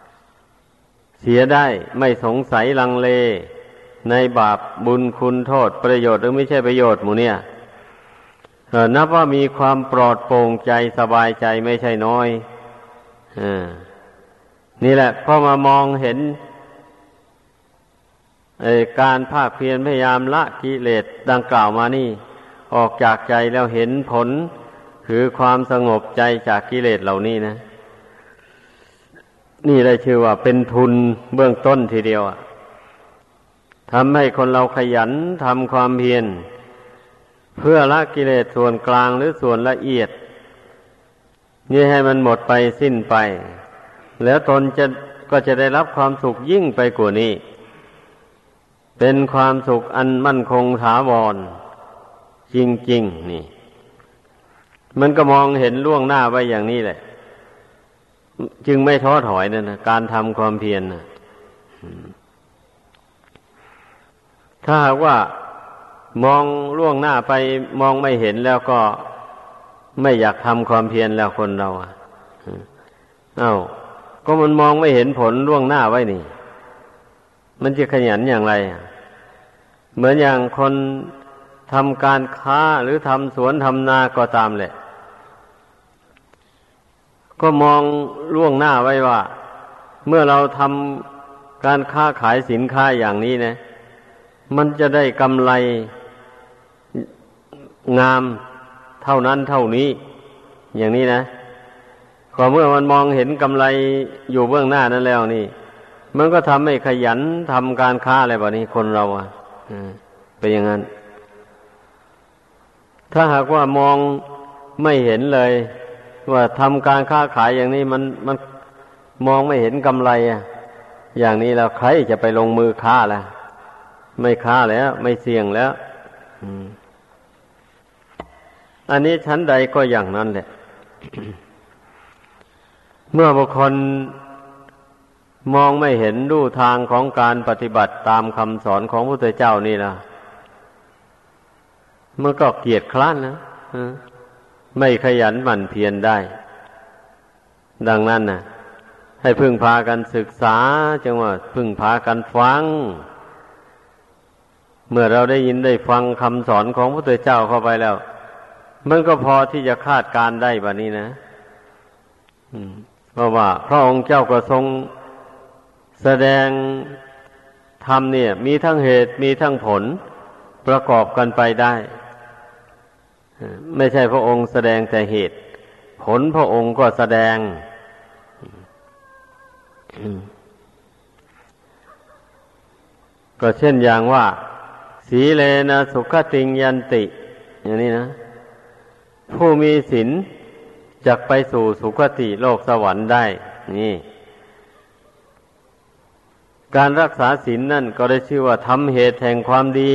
ๆ เสียได้ไม่สงสัยลังเล ในบาปบุญคุณโทษประโยชน์หรือไม่ใช่ประโยชน์หมูเนี่ยนับว่ามีความปลอดโปร่งใจสบายใจไม่ใช่น้อยอนี่แหละพอมามองเห็น การภาคเพียรพยายามละกิเลสดังกล่าวมานี่ ออกจากใจแล้วเห็นผล คือความสงบใจจากกิเลสเหล่านี้นะ นี่ได้ชื่อว่าเป็นทุนเบื้องต้นทีเดียวทำให้คนเราขยันทำความเพียรเพื่อละกิเลสส่วนกลางหรือส่วนละเอียด นี่ให้มันหมดไปสิ้นไป แล้วตนจะก็จะได้รับความสุขยิ่งไปกว่านี้ เป็นความสุขอันมั่นคงถาวร จริงๆนี่ มันก็มองเห็นล่วงหน้าไว้อย่างนี้แหละ จึงไม่ท้อถอยนะนะการทำความเพียรนะถ้าหากว่ามองล่วงหน้าไปมองไม่เห็นแล้วก็ไม่อยากทำความเพียรแล้วคนเราอะเอ้า ก็มันมองไม่เห็นผลล่วงหน้าไว้นี่ มันจะขยันอย่างไรอะ เหมือนอย่างคนทำการค้าหรือทำสวนทำนาก็ตามแหละ ก็มองล่วงหน้าไว้ว่า เมื่อเราทำการค้าขายสินค้าอย่างนี้นะ มันจะได้กำไรงามเท่านั้นเท่านี้ อย่างนี้นะก็เมื่อมันมองเห็นกำไรอยู่เบื้องหน้านั้นแล้วนี่ มันก็ทำให้ขยันทำการค้าอะไรแบบนี้คนเราอะ เป็นอย่างนั้น ถ้าหากว่ามองไม่เห็นเลย ว่าทำการค้าขายอย่างนี้มันมันมองไม่เห็นกำไรอะอย่างนี้แล้วใครจะไปลงมือค้าล่ะ ไม่ค้าแล้ว ไม่เสี่ยงแล้วอันนี้ชั้นใดก็อย่างนั้นแหละ เมื่อบุคคล มองไม่เห็นรูทางของการปฏิบัติตามคำสอนของพระพุทธเจ้านี่นะมันก็เกียดคร้านนะไม่ขยันหมั่นเพียรได้ ดังนั้นนะให้พึ่งพากันศึกษาจังว่าพึ่งพากันฟัง เมื่อเราได้ยินได้ฟังคำสอนของพระพุทธเจ้าเข้าไปแล้ว มันก็พอที่จะคาดการได้แบบนี้นะเพราะว่า พระองค์เจ้าก็ทรง แสดงธรรมเนี่ย มีทั้งเหตุมีทั้งผลประกอบกันไปได้ ไม่ใช่พระองค์แสดงแต่เหตุ ผลพระองค์ก็แสดง ก็เช่นอย่างว่า สีเลนะสุขติงยันติ อย่างนี้นะ ผู้มีศีลจะไปสู่สุคติโลกสวรรค์ได้ นี่ การรักษาศีลนนั่นก็ได้ชื่อว่าทำเหตุแห่งความดี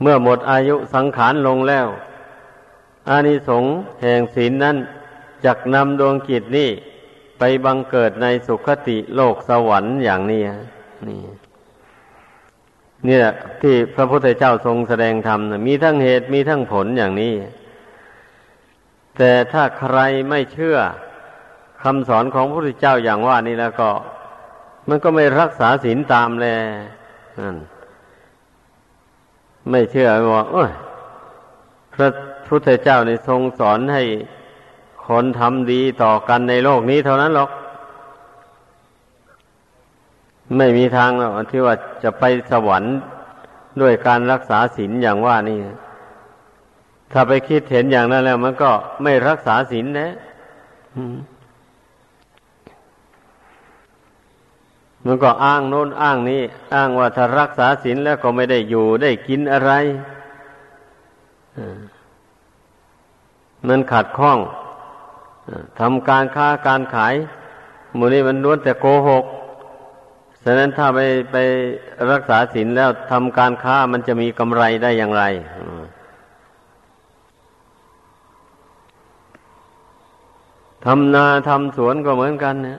เมื่อหมดอายุสังขารลงแล้ว อานิสงส์แห่งศีลนนั้นจักนำดวงกิจนี่ไปบังเกิดในสุคติโลกสวรรค์อย่างนี้นี่นี่แหละที่พระพุทธเจ้าทรงแสดงธรรมนะมีทั้งเหตุมีทั้งผลอย่างนี้ แต่ถ้าใครไม่เชื่อ คำสอนของพระพุทธเจ้าอย่างว่านี่แล้วก็ มันก็ไม่รักษาศีลตามเลยไม่เชื่อว่าโอ้ยพระพุทธเจ้าในทรงสอนให้คนทำดีต่อกันในโลกนี้เท่านั้นหรอก ไม่มีทางหรอกที่ว่าจะไปสวรรค์ด้วยการรักษาศีลอย่างว่านี่ ถ้าไปคิดเห็นอย่างนั้นแล้ว มันก็ไม่รักษาศีลนะ มันก็อ้างโน้นอ้างนี้ อ้างว่าถ้ารักษาศีลแล้วก็ไม่ได้อยู่ได้กินอะไรมันขัดข้องทำการค้าการขายมูนี้มันล้วนแต่โกหกฉะนั้นถ้าไปไปรักษาศีลแล้วทำการค้ามันจะมีกำไรได้อย่างไรทำนาทำสวนก็เหมือนกันเนี่ย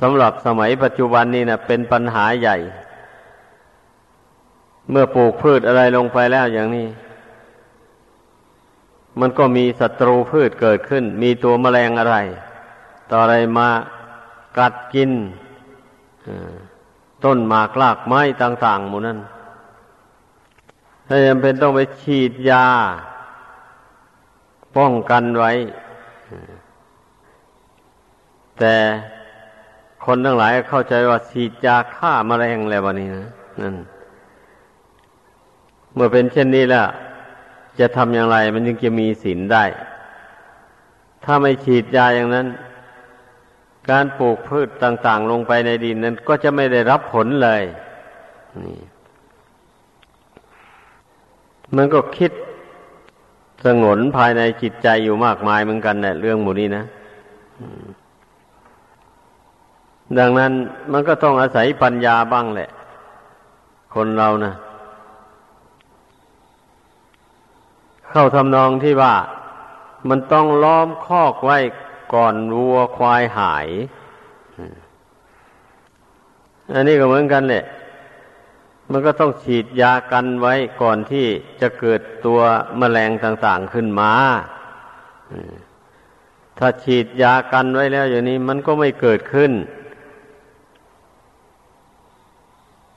สำหรับสมัยปัจจุบันนี้นะเป็นปัญหาใหญ่ เมื่อปลูกพืชอะไรลงไปแล้วอย่างนี้ มันก็มีศัตรูพืชเกิดขึ้น มีตัวแมลงอะไร ต่ออะไรมากัดกินต้นหมากลากไม้ต่างๆหมู่นั้นถ้าจำเป็นต้องไปฉีดยา ป้องกันไว้ แต่ คนทั้งหลายเข้าใจว่าฉีดยาฆ่ามาแมลงแล้ววันนี้นะนั่น เมื่อเป็นเช่นนี้แล้วจะทำอย่างไร มันจึงจะมีศีลได้ ถ้าไม่ฉีดยาอย่างนั้น การปลูกพืชต่าง ๆ ลงไปในดินนั้น ก็จะไม่ได้รับผลเลยนี่มันก็คิดสงนภายในจิตใจอยู่มากมายเหมือนกันเนี่ยเรื่องหมูนี้นะ ดังนั้นมันก็ต้องอาศัยปัญญาบ้างแหละ คนเรานะเข้าทำนองที่ว่า มันต้องล้อมคอกไว้ก่อนวัวควายหาย อันนี้ก็เหมือนกันแหละ มันก็ต้องฉีดยากันไว้ก่อนที่จะเกิดตัวแมลงต่างๆขึ้นมาถ้าฉีดยากันไว้แล้วอย่างนี้มันก็ไม่เกิดขึ้น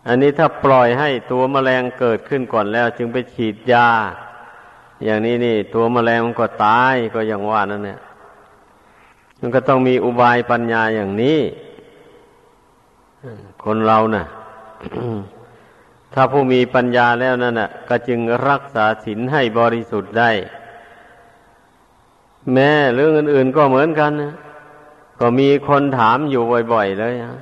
อันนี้ถ้าปล่อยให้ตัวแมลงเกิดขึ้นก่อนแล้ว จึงไปฉีดยา อย่างนี้นี่ ตัวแมลงมันก็ตายก็อย่างว่านั่นเนี่ย มันก็ต้องมีอุบายปัญญาอย่างนี้ คนเรานะ่ะ ถ้าผู้มีปัญญาแล้วนั่นน่ะ ก็จึงรักษาศีลให้บริสุทธิ์ได้ แม้เรื่องอื่นๆก็เหมือนกันนะก็มีคนถามอยู่บ่อย ๆ เลยนะ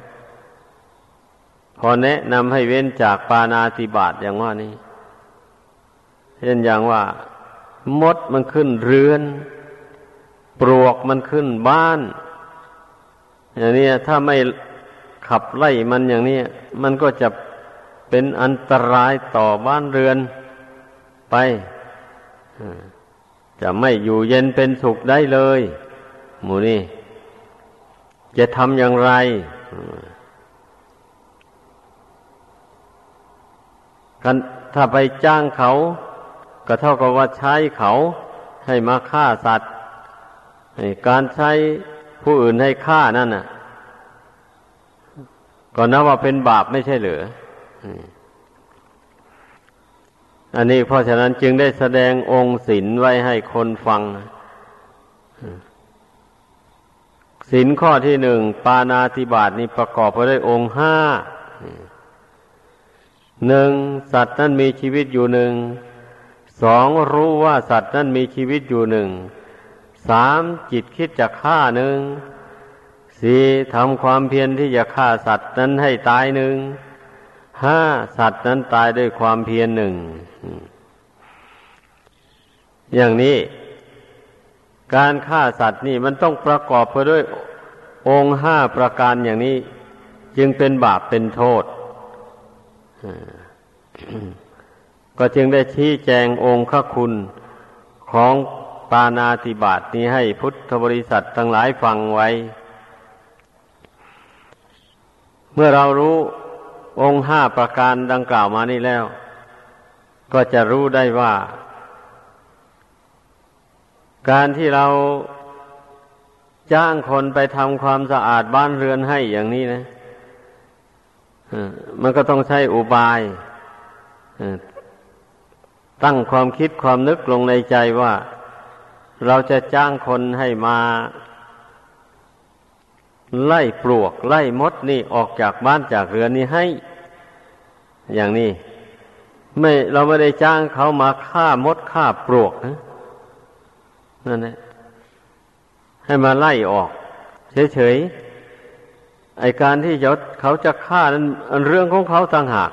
พอแนะนำให้เว้นจากปานาติบาตอย่างว่านี้เช่นอย่างว่ามดมันขึ้นเรือน ปลวกมันขึ้นบ้าน อย่างนี้ถ้าไม่ขับไล่มันอย่างนี้มันก็จะเป็นอันตรายต่อบ้านเรือนไป จะไม่อยู่เย็นเป็นสุขได้เลย หมูนี่ จะทำอย่างไร กันถ้าไปจ้างเขา ก็เท่ากับว่าใช้เขาให้มาฆ่าสัตว์การใช้ผู้อื่นให้ฆ่านั่นน่ะ ก็นับว่าเป็นบาปไม่ใช่เหรืออันนี้เพราะฉะนั้นจึงได้แสดงองค์ศีลไว้ให้คนฟังศีลข้อที่หนึ่งปานาติบาตนี้ประกอบไปด้วยองค์ห้า หนึ่งสัตว์นั้นมีชีวิตอยู่หนึ่งสองรู้ว่าสัตว์นั้นมีชีวิตอยู่หนึ่งสามจิตคิดจะฆ่าหนึ่งสี่ทำความเพียรที่จะฆ่าสัตว์นั้นให้ตายหนึ่งห้าสัตว์นั้นตายด้วยความเพียรหนึ่งอย่างนี้ การฆ่าสัตว์นี่มันต้องประกอบไปด้วยองค์ห้าประการอย่างนี้ จึงเป็นบาปเป็นโทษ ก็จึงได้ชี้แจงองค์ข้คุณของปานาติบาตนี้ให้พุทธบริษัททั้งหลายฟังไว้ เมื่อเรารู้องค์ห้าประการดังกล่าวมานี้แล้ว ก็จะรู้ได้ว่า การที่เราจ้างคนไปทำความสะอาดบ้านเรือนให้อย่างนี้นะ มันก็ต้องใช้อุบายตั้งความคิดความนึกลงในใจว่า เราจะจ้างคนให้มาไล่ปลวก ไล่มดนี่ออกจากบ้านจากเรือนนี้ให้ อย่างนี้ไม่เราไม่ได้จ้างเขามาฆ่ามดฆ่าปลวกนะนั่นแหละให้มาไล่ออก เฉยๆ ไอการที่เขาจะฆ่านั้นเรื่องของเขาต่างหาก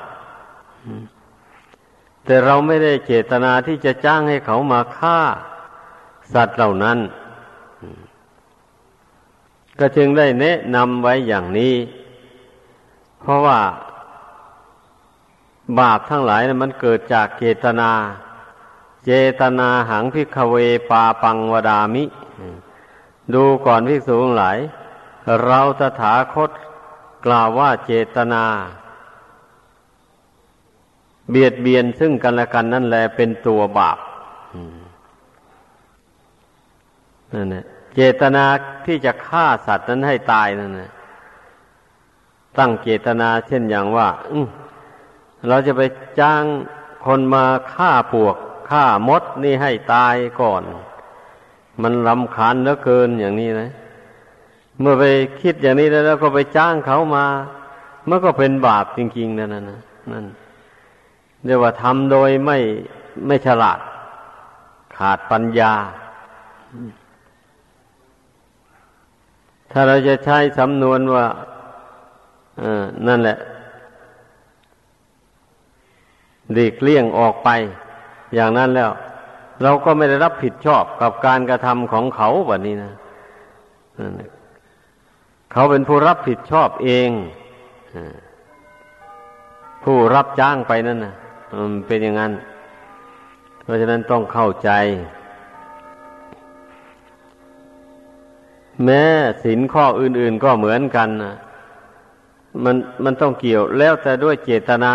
แต่เราไม่ได้เจตนาที่จะจ้างให้เขามาฆ่า สัตว์เหล่านั้น ก็จึงได้แนะนำไว้อย่างนี้ เพราะว่าบาปทั้งหลายนะมันเกิดจากเจตนา เจตนาหังพิกเวปาปังวดามิ ดูก่อนพิกษุทั้งหลาย เราตถาคตกล่าวว่าเจตนา เบียดเบียนซึ่งกันและกันนั่นแหละเป็นตัวบาปนั่นแหละเจตนาที่จะฆ่าสัตว์นั้นให้ตายนั่นแหละตั้งเจตนาเช่นอย่างว่าเราจะไปจ้างคนมาฆ่าปวกฆ่ามดนี่ให้ตายก่อน มันลำคาญเหลือเกินอย่างนี้นะ เมื่อไปคิดอย่างนี้แล้วก็ไปจ้างเขามามันก็เป็นบาปจริง ๆ นั่นนะนั่นเรียกว่าทำโดยไม่ไม่ฉลาด ขาดปัญญา ถ้าเราจะใช้สำนวนว่าอนั่นแหละหลีกเลี่ยงออกไป อย่างนั้นแล้ว เราก็ไม่ได้รับผิดชอบกับการกระทำของเขาแบบนี้นะ เขาเป็นผู้รับผิดชอบเองผู้รับจ้างไปนั่นนะมันเป็นอย่างนั้น เพราะฉะนั้นต้องเข้าใจ แม้สินข้ออื่น ๆก็เหมือนกันนะมันมันต้องเกี่ยวแล้วแต่ด้วยเจตนา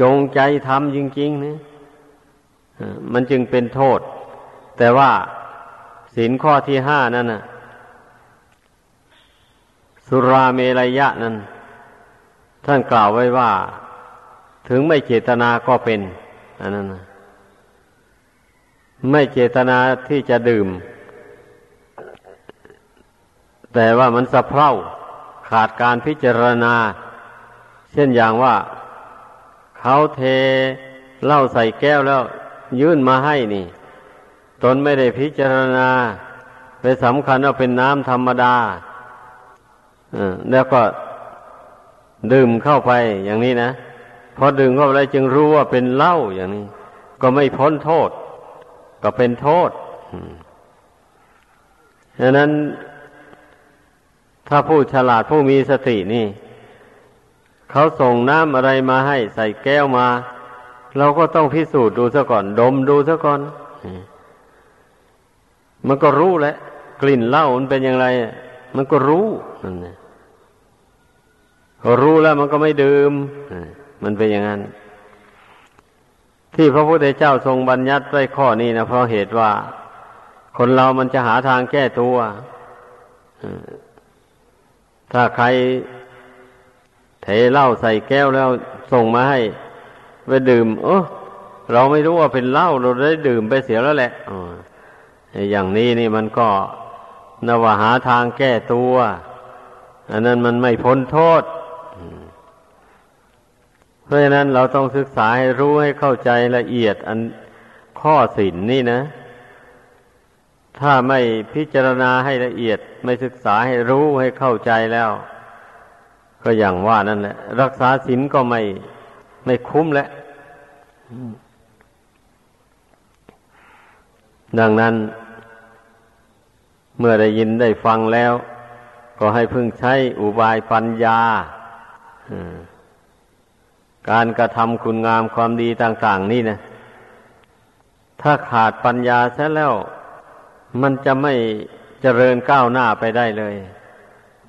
จงใจทำจริงๆนะมันจึงเป็นโทษ แต่ว่าสินข้อที่ห้านั่นนะ สุราเมรยะนั้น ท่านกล่าวไว้ว่า ถึงไม่เจตนาก็เป็นอันนั้นนะไม่เจตนาที่จะดื่ม แต่ว่ามันสะเพร่าขาดการพิจารณา เช่นอย่างว่า เขาเทเหล้าใส่แก้วแล้ว ยื่นมาให้นี่ ตนไม่ได้พิจารณา ไปสำคัญว่าเป็นน้ำธรรมดา แล้วก็ดื่มเข้าไปอย่างนี้นะพอดื่มเข้าไปแล้วจึงรู้ว่าเป็นเหล้าอย่างนี้ ก็ไม่พ้นโทษ ก็เป็นโทษดังนั้น ถ้าผู้ฉลาดผู้มีสตินี่ เขาส่งน้ำอะไรมาให้ใส่แก้วมา เราก็ต้องพิสูจน์ดูซะก่อน ดมดูซะก่อนมันก็รู้แหละกลิ่นเหล้ามันเป็นอย่างไร มันก็รู้นั่นพอรู้แล้วมันก็ไม่ดื่มมันเป็นอย่างนั้น ที่พระพุทธเจ้าทรงบัญญัติไว้ข้อนี้นะเพราะเหตุว่า คนเรามันจะหาทางแก้ตัวถ้าใครเทเหล้าใส่แก้วแล้วส่งมาให้ ไปดื่มโอ้เราไม่รู้ว่าเป็นเหล้าเราได้ดื่มไปเสียแล้วแหละอย่างนี้นี่มันก็ นวหาทางแก้ตัว อันนั้นมันไม่พ้นโทษ เพราะฉะนั้นเราต้องศึกษาให้รู้ให้เข้าใจละเอียดอันข้อสินนี่นะ ถ้าไม่พิจารณาให้ละเอียด ไม่ศึกษาให้รู้ให้เข้าใจแล้ว ก็อย่างว่านั่นแหละ รักษาศีลก็ไม่ไม่คุ้มแล้วดังนั้น เมื่อได้ยินได้ฟังแล้ว ก็ให้พึ่งใช้อุบายปัญญาการกระทำคุณงามความดีต่าง ๆ นี่นะถ้าขาดปัญญาซะแล้ว มันจะไม่เจริญก้าวหน้าไปได้เลย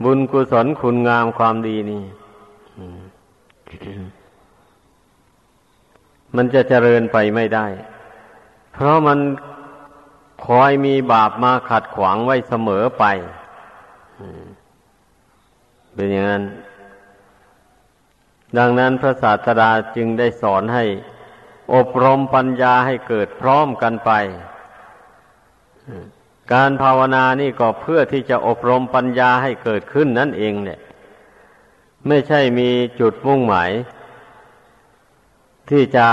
บุญกุศลคุณงามความดีนี่มันจะเจริญไปไม่ได้ เพราะมัน คอยมีบาปมาขัดขวางไว้เสมอไปเป็นอย่างนั้น ดังนั้นพระศาสดาจึงได้สอนให้ อบรมปัญญาให้เกิดพร้อมกันไป การภาวนานี่ก็เพื่อที่จะอบรมปัญญาให้เกิดขึ้นนั่นเองเนี่ย ไม่ใช่มีจุดมุ่งหมาย ที่จะ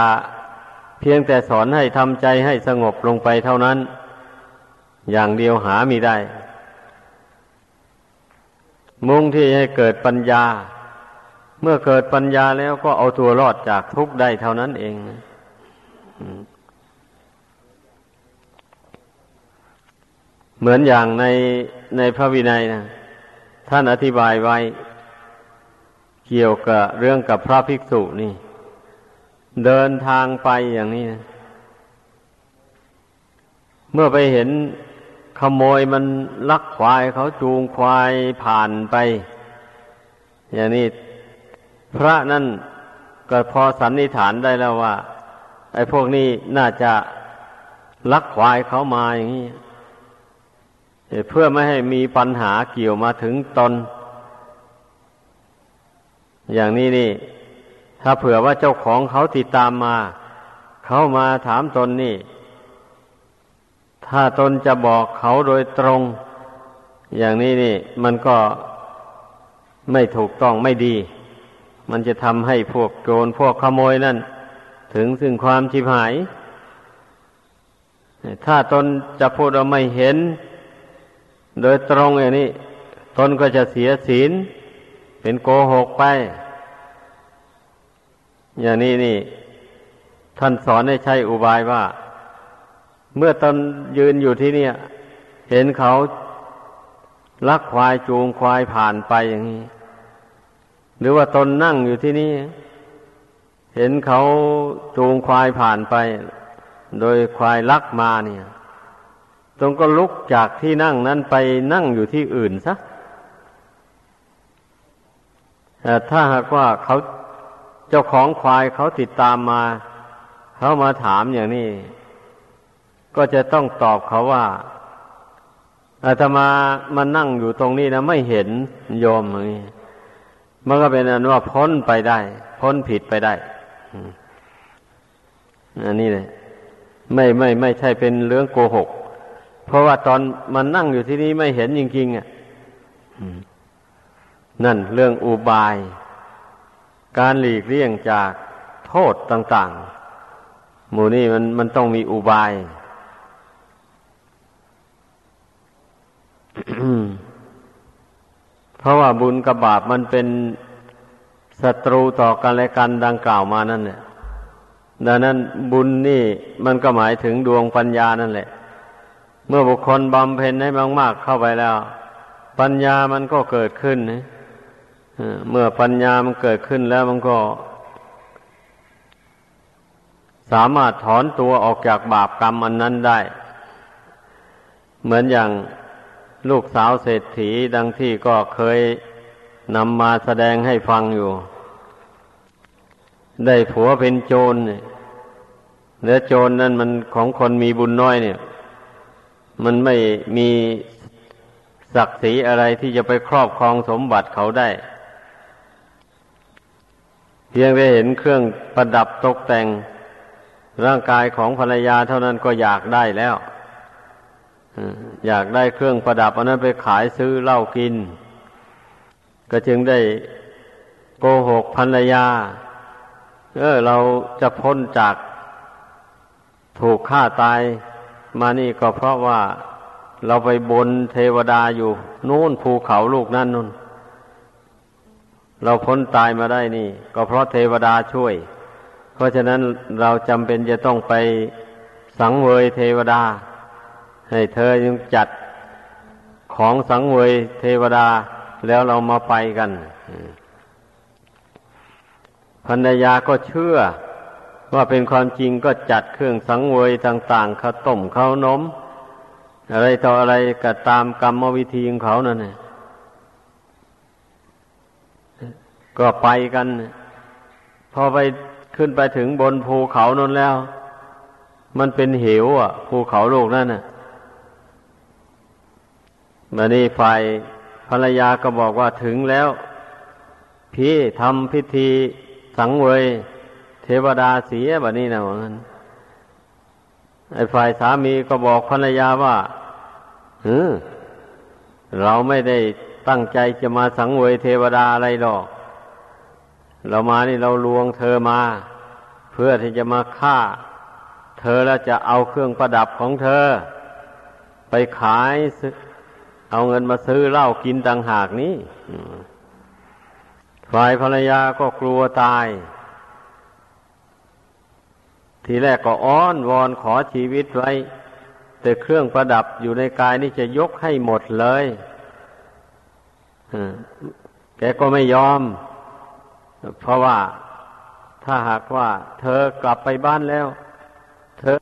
เพียงแต่สอนให้ทำใจให้สงบลงไปเท่านั้น อย่างเดียวหามีได้ มุ่งที่ให้เกิดปัญญา เมื่อเกิดปัญญาแล้วก็เอาตัวรอดจากทุกข์ได้เท่านั้นเองเหมือนอย่างในในพระวินัยนะท่านอธิบายไว้ เกี่ยวกับเรื่องกับพระภิกษุนี่ เดินทางไปอย่างนี้นะเมื่อไปเห็น ขโมยมันลักควายเขาจูงควายผ่านไป อย่างนี้พระนั่นก็พอสันนิษฐานได้แล้วว่า ไอ้พวกนี้น่าจะลักควายเขามาอย่างนี้เพื่อไม่ให้มีปัญหาเกี่ยวมาถึงตน อย่างนี้นี่ ถ้าเผื่อว่าเจ้าของเขาติดตามมา เขามาถามตนนี่ ถ้าตนจะบอกเขาโดยตรง อย่างนี้นี่ มันก็ไม่ถูกต้องไม่ดี มันจะทำให้พวกโจรพวกขโมยนั่น ถึงซึ่งความชิบหาย ถ้าตนจะพูดว่าไม่เห็น โดยตรงอย่างนี้ ตนก็จะเสียศีล เป็นโกหกไป อย่างนี้นี่ ท่านสอนให้ใช้อุบายว่า เมื่อตนยืนอยู่ที่เนี่ย เห็นเขาลักควายจูงควายผ่านไปอย่างนี้ หรือว่าตนนั่งอยู่ที่นี่ เห็นเขาจูงควายผ่านไป โดยควายลักมาเนี่ยตรงก็ลุกจากที่นั่งนั้นไปนั่งอยู่ที่อื่นซะแต่ถ้าหากว่าเขาเจ้าของควายเขาติดตามมา เขามาถามอย่างนี้ ก็จะต้องตอบเขาว่าอาตมามานั่งอยู่ตรงนี้นะไม่เห็นโยมอย่างนี้มันก็เป็นอันว่าพ้นไปได้ พ้นผิดไปได้อันนี้เลยไม่ไม่ไม่ใช่เป็นเรื่องโกหก เพราะว่าตอนมันนั่งอยู่ที่นี้ไม่เห็นจริงๆอะนั่นเรื่องอุบาย การหลีกเลี่ยงจากโทษต่าง ๆ หมู่นี่มันมันต้องมีอุบาย เพราะว่าบุญกับบาปมันเป็นศัตรูต่อกันและกันดังกล่าวมานั่นเนี่ยดังนั้นบุญนี่มันก็หมายถึงดวงปัญญานั่นแหละ เมื่อบุคคลบำเพ็ญให้มาก ๆ เข้าไปแล้ว ปัญญามันก็เกิดขึ้นนะเมื่อปัญญามันเกิดขึ้นแล้วมันก็ สามารถถอนตัวออกจากบาปกรรมอันนั้นได้ เหมือนอย่าง ลูกสาวเศรษฐีดังที่ก็เคยนำมาแสดงให้ฟังอยู่ ได้ผัวเป็นโจรเนี่ยและโจรนั่นมันของคนมีบุญน้อยเนี่ย มันไม่มีศักดิ์ศรีอะไรที่จะไปครอบครองสมบัติเขาได้ เพียงได้เห็นเครื่องประดับตกแต่งร่างกายของภรรยาเท่านั้นก็อยากได้แล้ว อยากได้เครื่องประดับอันนั้นไปขายซื้อเหล้ากิน ก็จึงได้โกหกภรรยา เออเราจะพ้นจากถูกฆ่าตายมานี่ก็เพราะว่าเราไปบนเทวดาอยู่นู่นภูเขาลูกนั่นนู่น เราพ้นตายมาได้นี่ ก็เพราะเทวดาช่วย เพราะฉะนั้นเราจำเป็นจะต้องไปสังเวยเทวดา ให้เธอยังจัดของสังเวยเทวดาแล้วเรามาไปกันภรรยาก็เชื่อ ว่าเป็นความจริงก็จัดเครื่องสังเวยต่างๆข้าวต้มข้าวนม อะไรต่ออะไรก็ตามกรรมวิธีของเขานั่นก็ไปกัน พอไปขึ้นไปถึงบนภูเขานั่นแล้ว มันเป็นเหวอะ ภูเขาลูกนั่นน่ะ มานี่ฝ่ายภรรยาก็บอกว่าถึงแล้ว พี่ทำพิธีสังเวย เทวดาเสียแบบนี้นะว่างั้นไอ้ฝ่ายสามีก็บอกภรรยาว่าเออเราไม่ได้ตั้งใจจะมาสังเวยเทวดาอะไรหรอก เรามานี่เราลวงเธอมา เพื่อที่จะมาฆ่า เธอแล้วจะเอาเครื่องประดับของเธอ ไปขาย เอาเงินมาซื้อเหล้ากินต่างหากนี้ฝ่ายภรรยาก็กลัวตาย ทีแรกก็อ้อนวอนขอชีวิตไว้ แต่เครื่องประดับอยู่ในกายนี่จะยกให้หมดเลยแกก็ไม่ยอม เพราะว่าถ้าหากว่า เธอกลับไปบ้านแล้ว เธอ